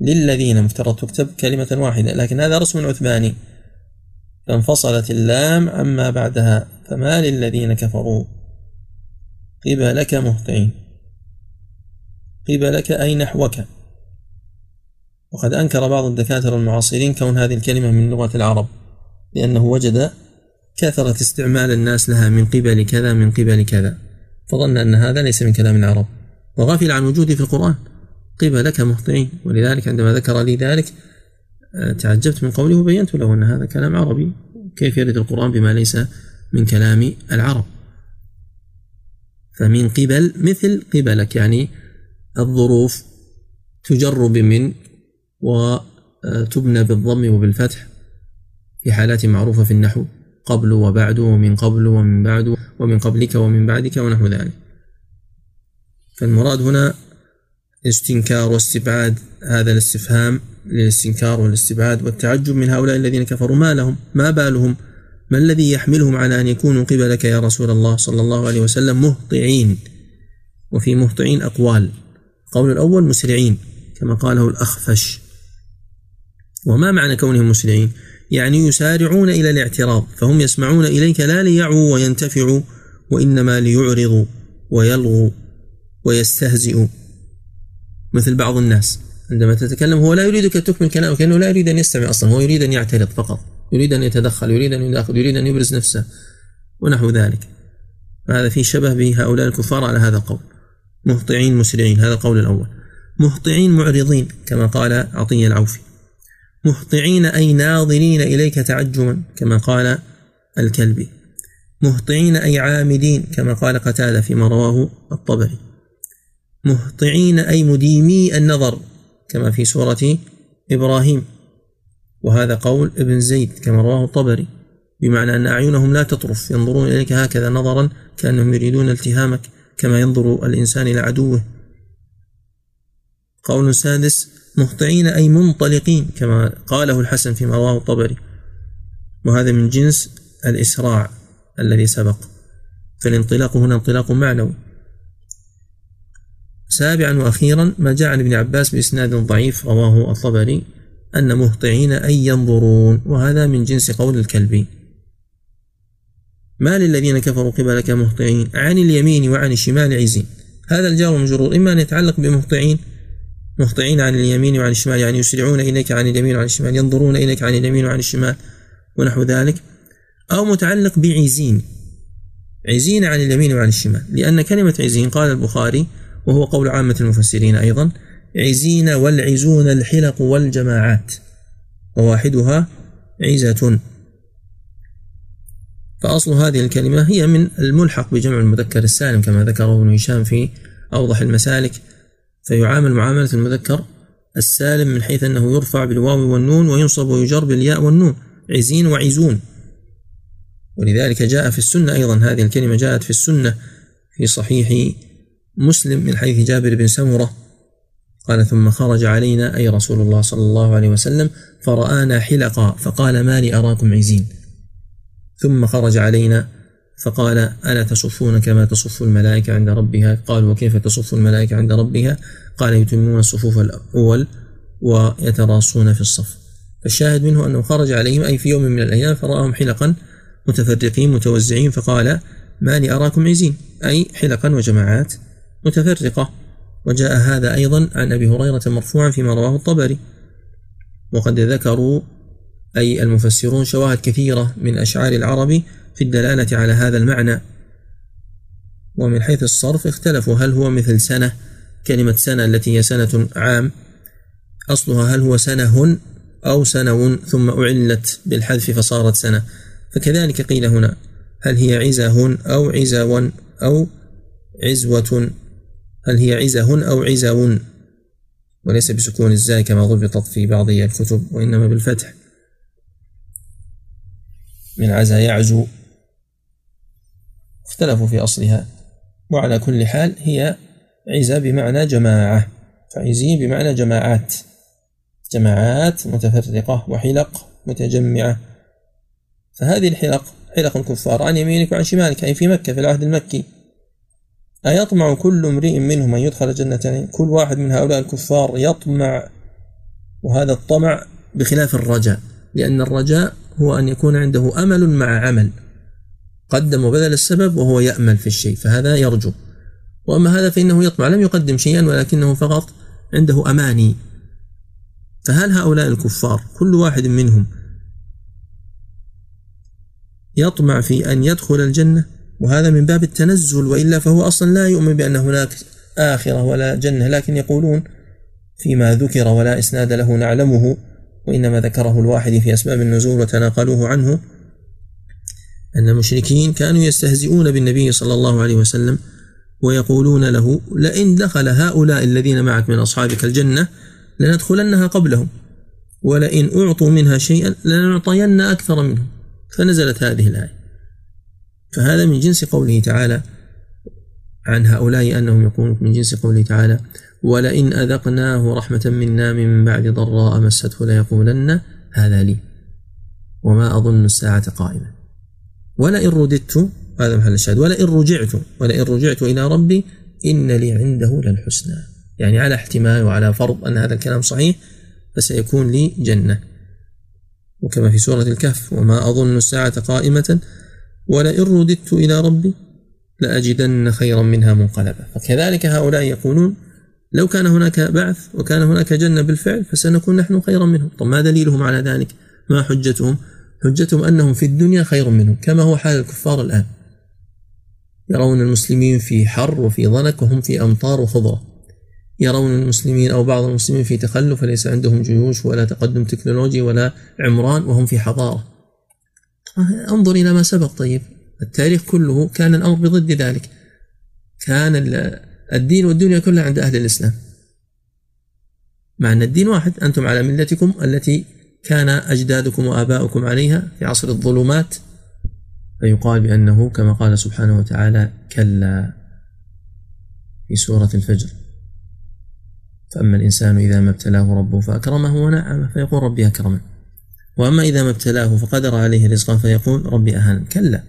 للذين مفترض تكتب كلمة واحدة لكن هذا رسم عثماني. فانفصلت اللام عما بعدها فما للذين كفروا؟ قبلك مهطعين. قبلك أي نحوك؟ وقد أنكر بعض الدكاترة المعاصرين كون هذه الكلمة من لغة العرب لأنه وجد كثرة استعمال الناس لها من قبل كذا من قبل كذا. فظن أن هذا ليس من كلام العرب. وغفل عن وجوده في القرآن قبلك مهطعين ولذلك عندما ذكر لي ذلك آه، تعجبت من قوله وبينت له أن هذا كلام عربي. كيف يرد القرآن بما ليس من كلام العرب؟ فمن قبل مثل قبلك يعني الظروف تجر بمن وتبنى بالضم وبالفتح في حالات معروفة في النحو قبل وبعد ومن قبل ومن بعد ومن قبلك ومن بعدك ونحو ذلك. فالمراد هنا استنكار واستبعاد هذا الاستفهام للاستنكار والاستبعاد والتعجب من هؤلاء الذين كفروا. ما لهم؟ ما بالهم؟ ما الذي يحملهم على أن يكونوا قبلك يا رسول الله صلى الله عليه وسلم مهطعين؟ وفي مهطعين أقوال. القول الأول مسرعين كما قاله الأخفش. وما معنى كونهم مسرعين يعني يسارعون إلى الاعتراض فهم يسمعون إليك لا ليعوا وينتفعوا وإنما ليعرضوا ويلغوا ويستهزئوا. مثل بعض الناس عندما تتكلم هو لا يريدك تكمل كلامك لأنه لا يريد أن يستمع أصلا هو يريد أن يعترض فقط يريد أن يتدخل يريد أن يداخل يريد أن يبرز نفسه ونحو ذلك. هذا في شبه بهؤلاء الكفار على هذا القول. مهطعين مسرعين هذا القول الأول. مهطعين معرضين كما قال عطية العوفي. مهطعين أي ناظرين إليك تعجبا كما قال الكلبي. مهطعين أي عامدين كما قال قتادة فيما رواه الطبري. مهطعين أي مديمي النظر كما في سورة إبراهيم. وهذا قول ابن زيد كما رواه الطبري. بمعنى أن أعينهم لا تطرف ينظرون إليك هكذا نظرا كأنهم يريدون التهامك كما ينظر الإنسان إلى عدوه. قول سادس مهطعين أي منطلقين كما قاله الحسن فيما رواه الطبري. وهذا من جنس الإسراع الذي سبق. فالانطلاق هنا انطلاق معنوي. سابعا وأخيرا ما جاء عن ابن عباس بإسناد ضعيف رواه الطبري أن مهطعين أي ينظرون. وهذا من جنس قول الكلبي. ما للذين كفروا قبلك مهطعين عن اليمين وعن الشمال عزين. هذا الجار مجرور. إما أن يتعلق بمهطعين مهطعين عن اليمين وعن الشمال يعني يسرعون إليك عن اليمين وعن الشمال ينظرون إليك عن اليمين وعن الشمال ونحو ذلك أو متعلق بعزين عزين عن اليمين وعن الشمال لأن كلمة عزين قال البخاري وهو قول عامة المفسرين أيضا عزين والعزون الحلق والجماعات وواحدها عزة فأصل هذه الكلمة هي من الملحق بجمع المذكر السالم كما ذكره ابن هشام في أوضح المسالك. فيعامل معاملة المذكر السالم من حيث أنه يرفع بالواو والنون وينصب ويجر بالياء والنون. عزين وعزون. ولذلك جاء في السنة أيضا هذه الكلمة جاءت في السنة في صحيح مسلم من حيث جابر بن سمرة. قال ثم خرج علينا أي رسول الله صلى الله عليه وسلم فرآنا حلقا فقال ما لي أراكم عزين. ثم خرج علينا فقال ألا تصفون كما تصف الملائكة عند ربها؟ قالوا وكيف تصف الملائكة عند ربها؟ قال يتمون الصفوف الأول ويتراصون في الصف. فالشاهد منه أنه خرج عليهم أي في يوم من الأيام فرآهم حلقا متفرقين متوزعين فقال ما لي أراكم عزين؟ أي حلقا وجماعات متفرقة. وجاء هذا أيضا عن أبي هريرة مرفوعا فيما رواه الطبري. وقد ذكروا أي المفسرون شواهد كثيرة من أشعار العرب في الدلالة على هذا المعنى. ومن حيث الصرف اختلفوا هل هو مثل سنة كلمة سنة التي هي سنة عام أصلها هل هو سنة أو سنو ثم أعلت بالحذف فصارت سنة. فكذلك قيل هنا هل هي عزة أو عزو أو عزوة هل هي عزة أو عزو وليس بسكون الزاي كما ضبطت في بعض الكتب وإنما بالفتح. من عزا يعزو. اختلفوا في أصلها. وعلى كل حال هي عزة بمعنى جماعة. فعزي بمعنى جماعات. جماعات متفرقة وحلق متجمعة. فهذه الحلق حلق الكفار عن يمينك وعن شمالك أي في مكة في العهد المكي. أيطمع كل امرئ منهم أن يدخل جنة كل واحد من هؤلاء الكفار يطمع. وهذا الطمع بخلاف الرجاء. لأن الرجاء هو أن يكون عنده أمل مع عمل. قدم وبذل السبب وهو يأمل في الشيء فهذا يرجو. وأما هذا فإنه يطمع لم يقدم شيئا ولكنه فقط عنده أماني. فهل هؤلاء الكفار كل واحد منهم يطمع في أن يدخل الجنة؟ وهذا من باب التنزل وإلا فهو أصلا لا يؤمن بأن هناك آخرة ولا جنة. لكن يقولون فيما ذكر ولا إسناد له نعلمه وإنما ذكره الواحد في أسباب النزول وتناقلوه عنه أن المشركين كانوا يستهزئون بالنبي صلى الله عليه وسلم ويقولون له لئن دخل هؤلاء الذين معك من أصحابك الجنة لندخلنها قبلهم ولئن أعطوا منها شيئا لنعطين أكثر منهم فنزلت هذه الآية فهذا من جنس قوله تعالى عن هؤلاء أنهم يكونوا من جنس قوله تعالى ولئن أذقناه رحمة منا من بعد ضراء مسته ليقولن هذا لي وما أظن الساعة قائمة. ولئن رددت هذا محل الشاهد ولئن رجعت ولئن رجعت إلى ربي إن لي عنده للحسنى. يعني على احتمال وعلى فرض أن هذا الكلام صحيح فسيكون لي جنة. وكما في سورة الكهف وما أظن الساعة قائمة ولئن رددت إلى ربي لأجدن خيرا منها منقلبا. فكذلك هؤلاء يقولون لو كان هناك بعث وكان هناك جنة بالفعل فسنكون نحن خيرا منهم. طب ما دليلهم على ذلك؟ ما حجتهم؟ حجتهم أنهم في الدنيا خير منهم كما هو حال الكفار الآن. يرون المسلمين في حر وفي ضنك وهم في أمطار وخضرة. يرون المسلمين أو بعض المسلمين في تخلف وليس عندهم جيوش ولا تقدم تكنولوجي ولا عمران وهم في حضارة. انظر إلى ما سبق. طيب التاريخ كله كان الأمر بضد ذلك. كان الدين والدنيا كلها عند أهل الإسلام. مع أن الدين واحد أنتم على ملتكم التي كان أجدادكم وآباؤكم عليها في عصر الظلمات فيقال بأنه كما قال سبحانه وتعالى كلا في سورة الفجر. فأما الإنسان إذا ما ابتلاه ربه فأكرمه ونعمه فيقول ربي أكرمن وأما إذا ما ابتلاه فقدر عليه رزقا فيقول ربي أهان. كلا.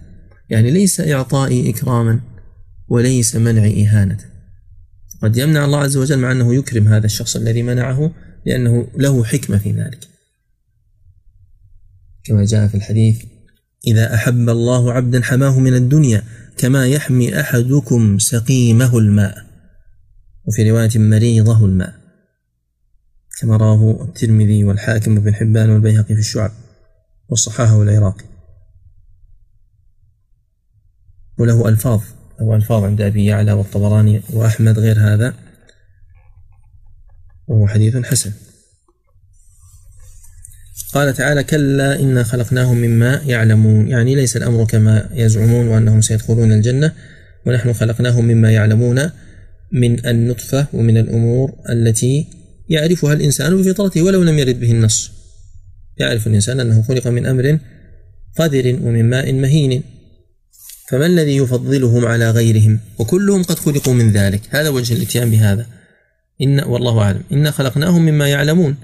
يعني ليس إعطائي إكراما وليس منعي إهانة. قد يمنع الله عز وجل مع أنه يكرم هذا الشخص الذي منعه لأنه له حكمة في ذلك. كما جاء في الحديث إذا أحب الله عبدا حماه من الدنيا كما يحمي أحدكم سقيمه الماء. وفي رواية مريضه الماء. كما رواه الترمذي والحاكم وابن حبان والبيهقي في الشعب وصححه العراقي وله ألفاظ. له ألفاظ عند أبي يعلى والطبراني وأحمد غير هذا. وهو حديث حسن. قال تعالى كلا إنا خلقناهم مما يعلمون. يعني ليس الأمر كما يزعمون وأنهم سيدخلون الجنة ونحن خلقناهم مما يعلمون من النطفة ومن الأمور التي يعرفها الإنسان بفطرته ولو لم يرد به النص. يعرف الإنسان أنه خلق من أمر قدر ومن ماء مهين. فما الذي يفضلهم على غيرهم؟ وكلهم قد خلقوا من ذلك. هذا وجه الاتيان بهذا. إن والله أعلم. إنا خلقناهم مما يعلمون.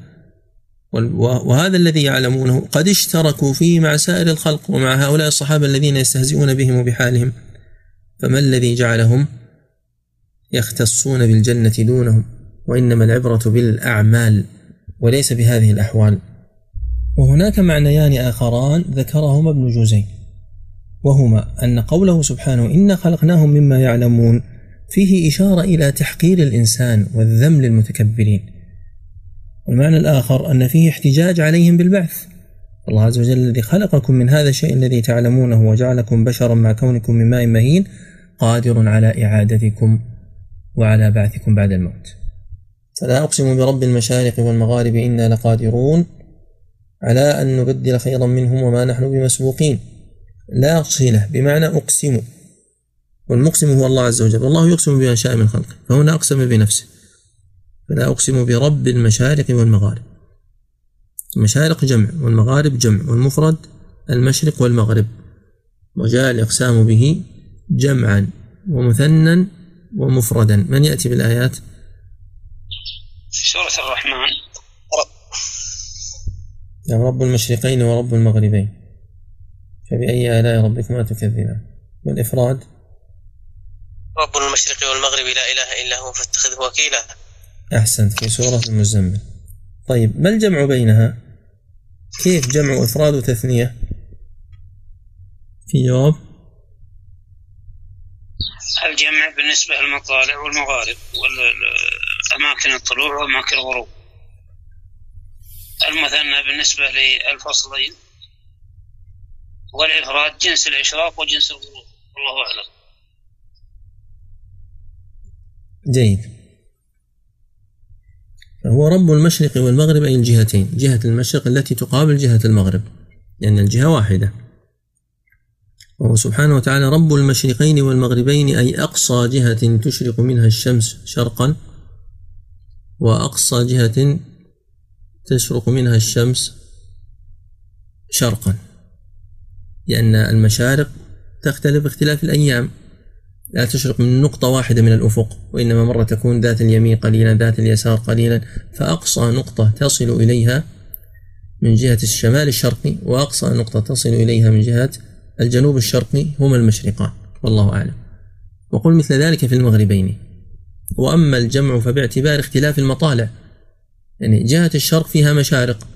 وهذا الذي يعلمونه قد اشتركوا فيه مع سائر الخلق ومع هؤلاء الصحابة الذين يستهزئون بهم وبحالهم. فما الذي جعلهم يختصون بالجنة دونهم؟ وإنما العبرة بالأعمال وليس بهذه الأحوال. وهناك معنيان آخران ذكرهما ابن جوزين وهما أن قوله سبحانه إنا خلقناهم مما يعلمون فيه إشارة إلى تحقير الإنسان والذم للمتكبرين. والمعنى الآخر أن فيه احتجاج عليهم بالبعث. الله عز وجل الذي خلقكم من هذا الشيء الذي تعلمونه وجعلكم بشرا مع كونكم من ماء مهين قادر على إعادتكم وعلى بعثكم بعد الموت. فلا أقسم برب المشارق والمغارب إنا لقادرون على أن نبدل خيرا منهم وما نحن بمسبوقين. لا صلة بمعنى أقسم. والمقسم هو الله عز وجل. والله يقسم بما شاء من خلقه فهنا أقسم بنفسه فلا أقسم برب المشارق والمغارب. المشارق جمع والمغارب جمع والمفرد المشرق والمغرب. وجاء الإقسام به جمعا ومثنى ومفردا. من يأتي بالآيات؟ في سورة الرحمن. رب يعني رب المشرقين ورب المغربين. فبأي آلاء ربكما تكذبان؟ والإفراد؟ رب المشرق والمغرب لا إله إلا هو فاتخذه وكيلا. أحسنت في سورة المزمل. طيب ما الجمع بينها؟ كيف جمع إفراد وتثنية؟ في جواب؟ الجمع بالنسبة للمطالع والمغارب وأماكن الطلوع وأماكن الغروب. المثنى بالنسبة للفصلين. والإفراد جنس الإشراق وجنس الغروب والله أعلم. جيد. فهو رب المشرق والمغرب أي الجهتين جهة المشرق التي تقابل جهة المغرب لأن يعني الجهة واحدة. وهو سبحانه وتعالى رب المشرقين والمغربين أي أقصى جهة تشرق منها الشمس شرقا وأقصى جهة تشرق منها الشمس شرقا. لأن المشارق تختلف باختلاف الأيام. لا تشرق من نقطة واحدة من الأفق وإنما مرة تكون ذات اليمين قليلا ذات اليسار قليلا فأقصى نقطة تصل إليها من جهة الشمال الشرقي وأقصى نقطة تصل إليها من جهة الجنوب الشرقي هما المشرقان والله أعلم. وقل مثل ذلك في المغربين. وأما الجمع فباعتبار اختلاف المطالع يعني جهة الشرق فيها مشارق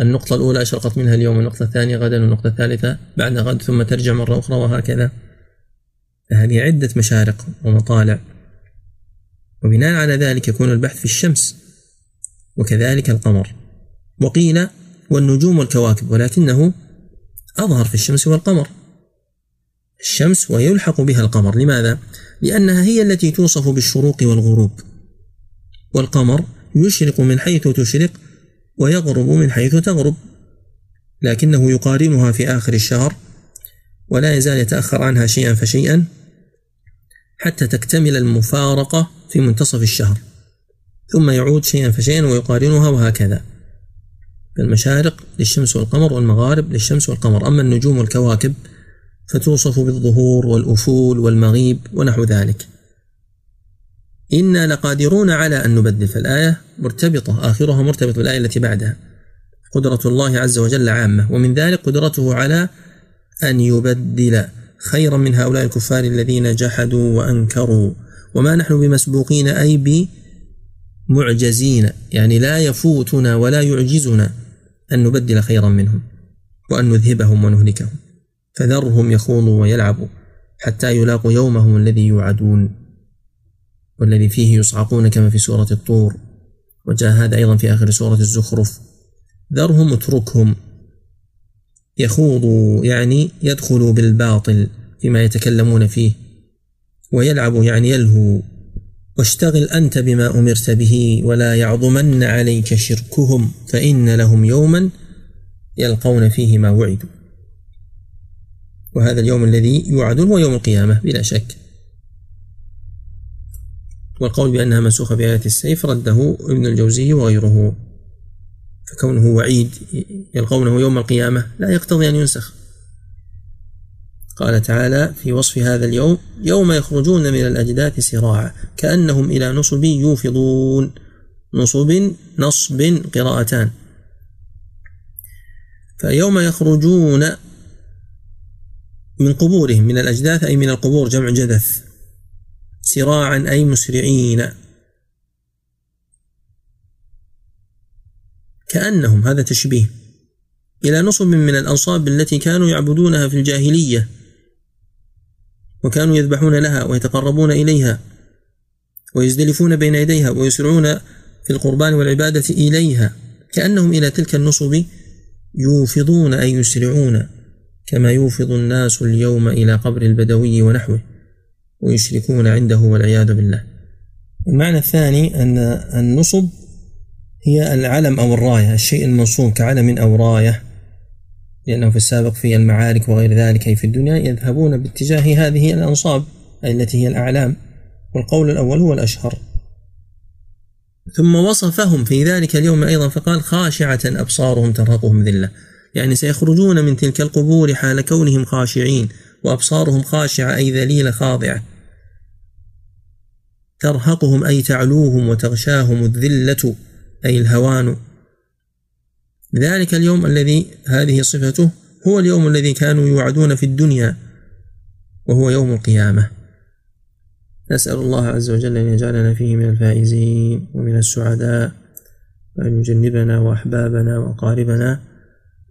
النقطة الأولى أشرقت منها اليوم النقطة الثانية غدا والنقطة الثالثة بعد غد ثم ترجع مرة أخرى وهكذا. هذه عدة مشارق ومطالع. وبناء على ذلك يكون البحث في الشمس وكذلك القمر. وقيل والنجوم والكواكب ولكنه أظهر في الشمس والقمر. الشمس ويلحق بها القمر. لماذا؟ لأنها هي التي توصف بالشروق والغروب. والقمر يشرق من حيث تشرق ويغرب من حيث تغرب لكنه يقارنها في آخر الشهر ولا يزال يتأخر عنها شيئا فشيئا حتى تكتمل المفارقة في منتصف الشهر ثم يعود شيئا فشيئا ويقارنها وهكذا. المشارق للشمس والقمر والمغارب للشمس والقمر أما النجوم والكواكب فتوصف بالظهور والأفول والمغيب ونحو ذلك. إنا لقادرون على أن نبدل فالآية مرتبطة آخرها مرتبط بالآية التي بعدها. قدرة الله عز وجل عامة ومن ذلك قدرته على أن يبدل خيرا من هؤلاء الكفار الذين جحدوا وأنكروا. وما نحن بمسبوقين أي بمعجزين يعني لا يفوتنا ولا يعجزنا أن نبدل خيرا منهم وأن نذهبهم ونهلكهم. فذرهم يخوضوا ويلعبوا حتى يلاقوا يومهم الذي يوعدون. والذي فيه يصعقون كما في سورة الطور. وجاء هذا أيضا في آخر سورة الزخرف. ذرهم اتركهم. يخوضوا يعني يدخلوا بالباطل فيما يتكلمون فيه. ويلعب يعني يلهو. واشتغل أنت بما أمرت به ولا يعظمن عليك شركهم فإن لهم يوما يلقون فيه ما وعدوا. وهذا اليوم الذي يوعدون هو يوم القيامة بلا شك. والقول بأنها منسوخة بآية السيف رده ابن الجوزي وغيره. فكونه وعيد يلقونه يوم القيامة لا يقتضي أن ينسخ. قال تعالى في وصف هذا اليوم يوم يخرجون من الأجداث سراعا كأنهم إلى نصب يوفضون. نصب نصب قراءتان. فيوم يخرجون من قبورهم من الأجداث أي من القبور جمع جدث سراعا أي مسرعين. كأنهم هذا تشبيه إلى نصب من الأنصاب التي كانوا يعبدونها في الجاهلية وكانوا يذبحون لها ويتقربون إليها ويزدلفون بين يديها ويسرعون في القربان والعبادة إليها. كأنهم إلى تلك النصب يوفضون أي يسرعون كما يوفض الناس اليوم إلى قبر البدوي ونحوه. ويشركون عنده والعياذ بالله. المعنى الثاني أن النصب هي العلم أو الراية الشيء المنصوب كعلم أو راية لأنه في السابق في المعارك وغير ذلك أي في الدنيا يذهبون باتجاه هذه الأنصاب التي هي الأعلام والقول الأول هو الأشهر. ثم وصفهم في ذلك اليوم أيضا فقال خاشعة أبصارهم ترهقهم ذلة يعني سيخرجون من تلك القبور حال كونهم خاشعين. وأبصارهم خاشعة أي ذليلة خاضعة. ترهقهم أي تعلوهم وتغشاهم الذلة أي الهوان. ذلك اليوم الذي هذه صفته هو اليوم الذي كانوا يوعدون في الدنيا وهو يوم القيامة. نسأل الله عز وجل أن يجعلنا فيه من الفائزين ومن السعداء وأن يجنبنا وأحبابنا وأقاربنا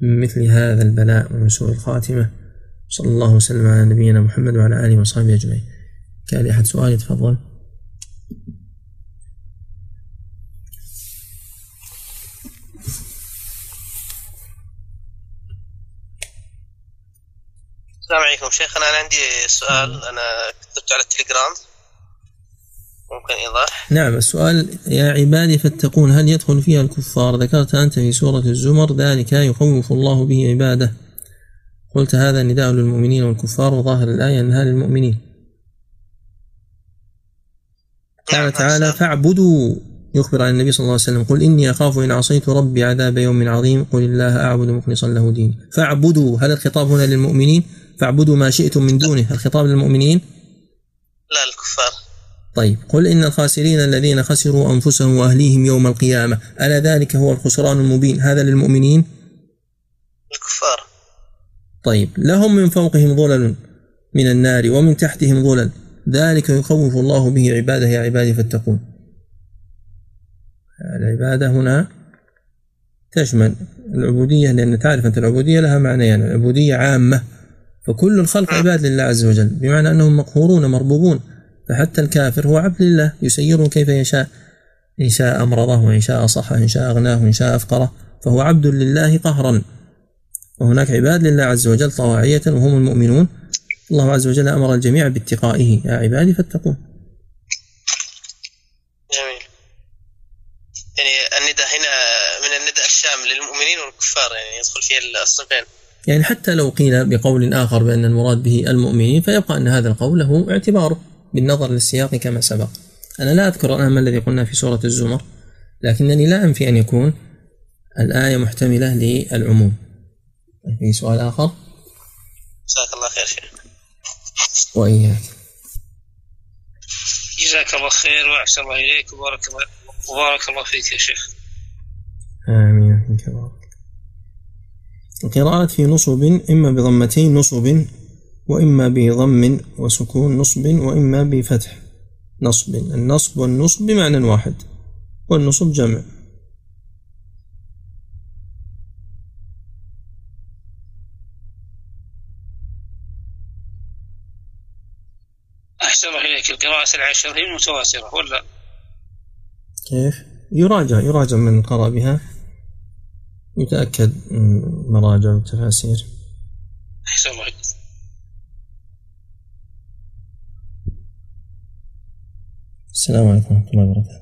من مثل هذا البلاء ومن سوء الخاتمة. صلى الله وسلم على نبينا محمد وعلى آله وصحبه أجمعين. كان لي أحد سؤال؟ يتفضل السلام عليكم. شيخنا أنا عندي سؤال. أنا كتبت على التليجرام. ممكن إيضاح نعم السؤال يا عبادي فاتقون هل يدخل فيها الكفار؟ ذكرت أنت في سورة الزمر ذلك يخوف الله به عباده. قلت هذا نداء للمؤمنين والكفار وظاهر الآية أنها للمؤمنين. قال نعم، تعالى أحسن. فاعبدوا. يخبر عن النبي صلى الله عليه وسلم قل إني أخاف إن عصيت ربي عذاب يوم عظيم قل الله أعبد مخلصا له دين فاعبدوا. هل الخطاب هنا للمؤمنين؟ فاعبدوا ما شئتم من دونه. الخطاب للمؤمنين؟ لا الكفار. طيب قل إن الخاسرين الذين خسروا أنفسهم وأهليهم يوم القيامة ألا ذلك هو الخسران المبين؟ هذا للمؤمنين؟ الكفار. طيب لهم من فوقهم ظلل من النار ومن تحتهم ظلل. ذلك يخوف الله به عباده يا عبادي فاتقون. العبادة هنا تشمل العبودية لأن تعرف أنت العبودية لها معنيان. يعني العبودية عامة. فكل الخلق عباد لله عز وجل بمعنى أنهم مقهورون مربوبون. فحتى الكافر هو عبد لله يسيره كيف يشاء. إن شاء أمرضه وإن شاء صحه إن شاء أغناه وإن شاء أفقره فهو عبد لله قهرا. وهناك عباد لله عز وجل طواعية وهم المؤمنون. الله عز وجل أمر الجميع باتقائه. يا عبادي فاتقون جميل. يعني النداء هنا من النداء الشامل للمؤمنين والكفار يعني يدخل فيه الصنفين يعني حتى لو قيل بقول آخر بأن المراد به المؤمنين فيبقى أن هذا القول له اعتباره بالنظر للسياق كما سبق. أنا لا أذكر الآن ما الذي قلنا في سورة الزمر لكنني لا أنفي أن يكون الآية محتملة للعموم. في سؤال آخر جزاك الله خير شيخ وإياك جزاك الله خير وأحسن الله إليك وبارك الله وبارك الله فيك يا شيخ آمين فيك بارك القراءات في نصب إما بضمتين نصب وإما بضم وسكون نصب وإما بفتح نصب النصب والنصب بمعنى واحد والنصب جمع أحسن الله القراءة العشر هي المتواترة ولا؟ كيف؟ يراجع يراجع من قرأ بها يتأكد من مراجع والتفاسير أحسن الله السلام عليكم ورحمة الله وبركاته.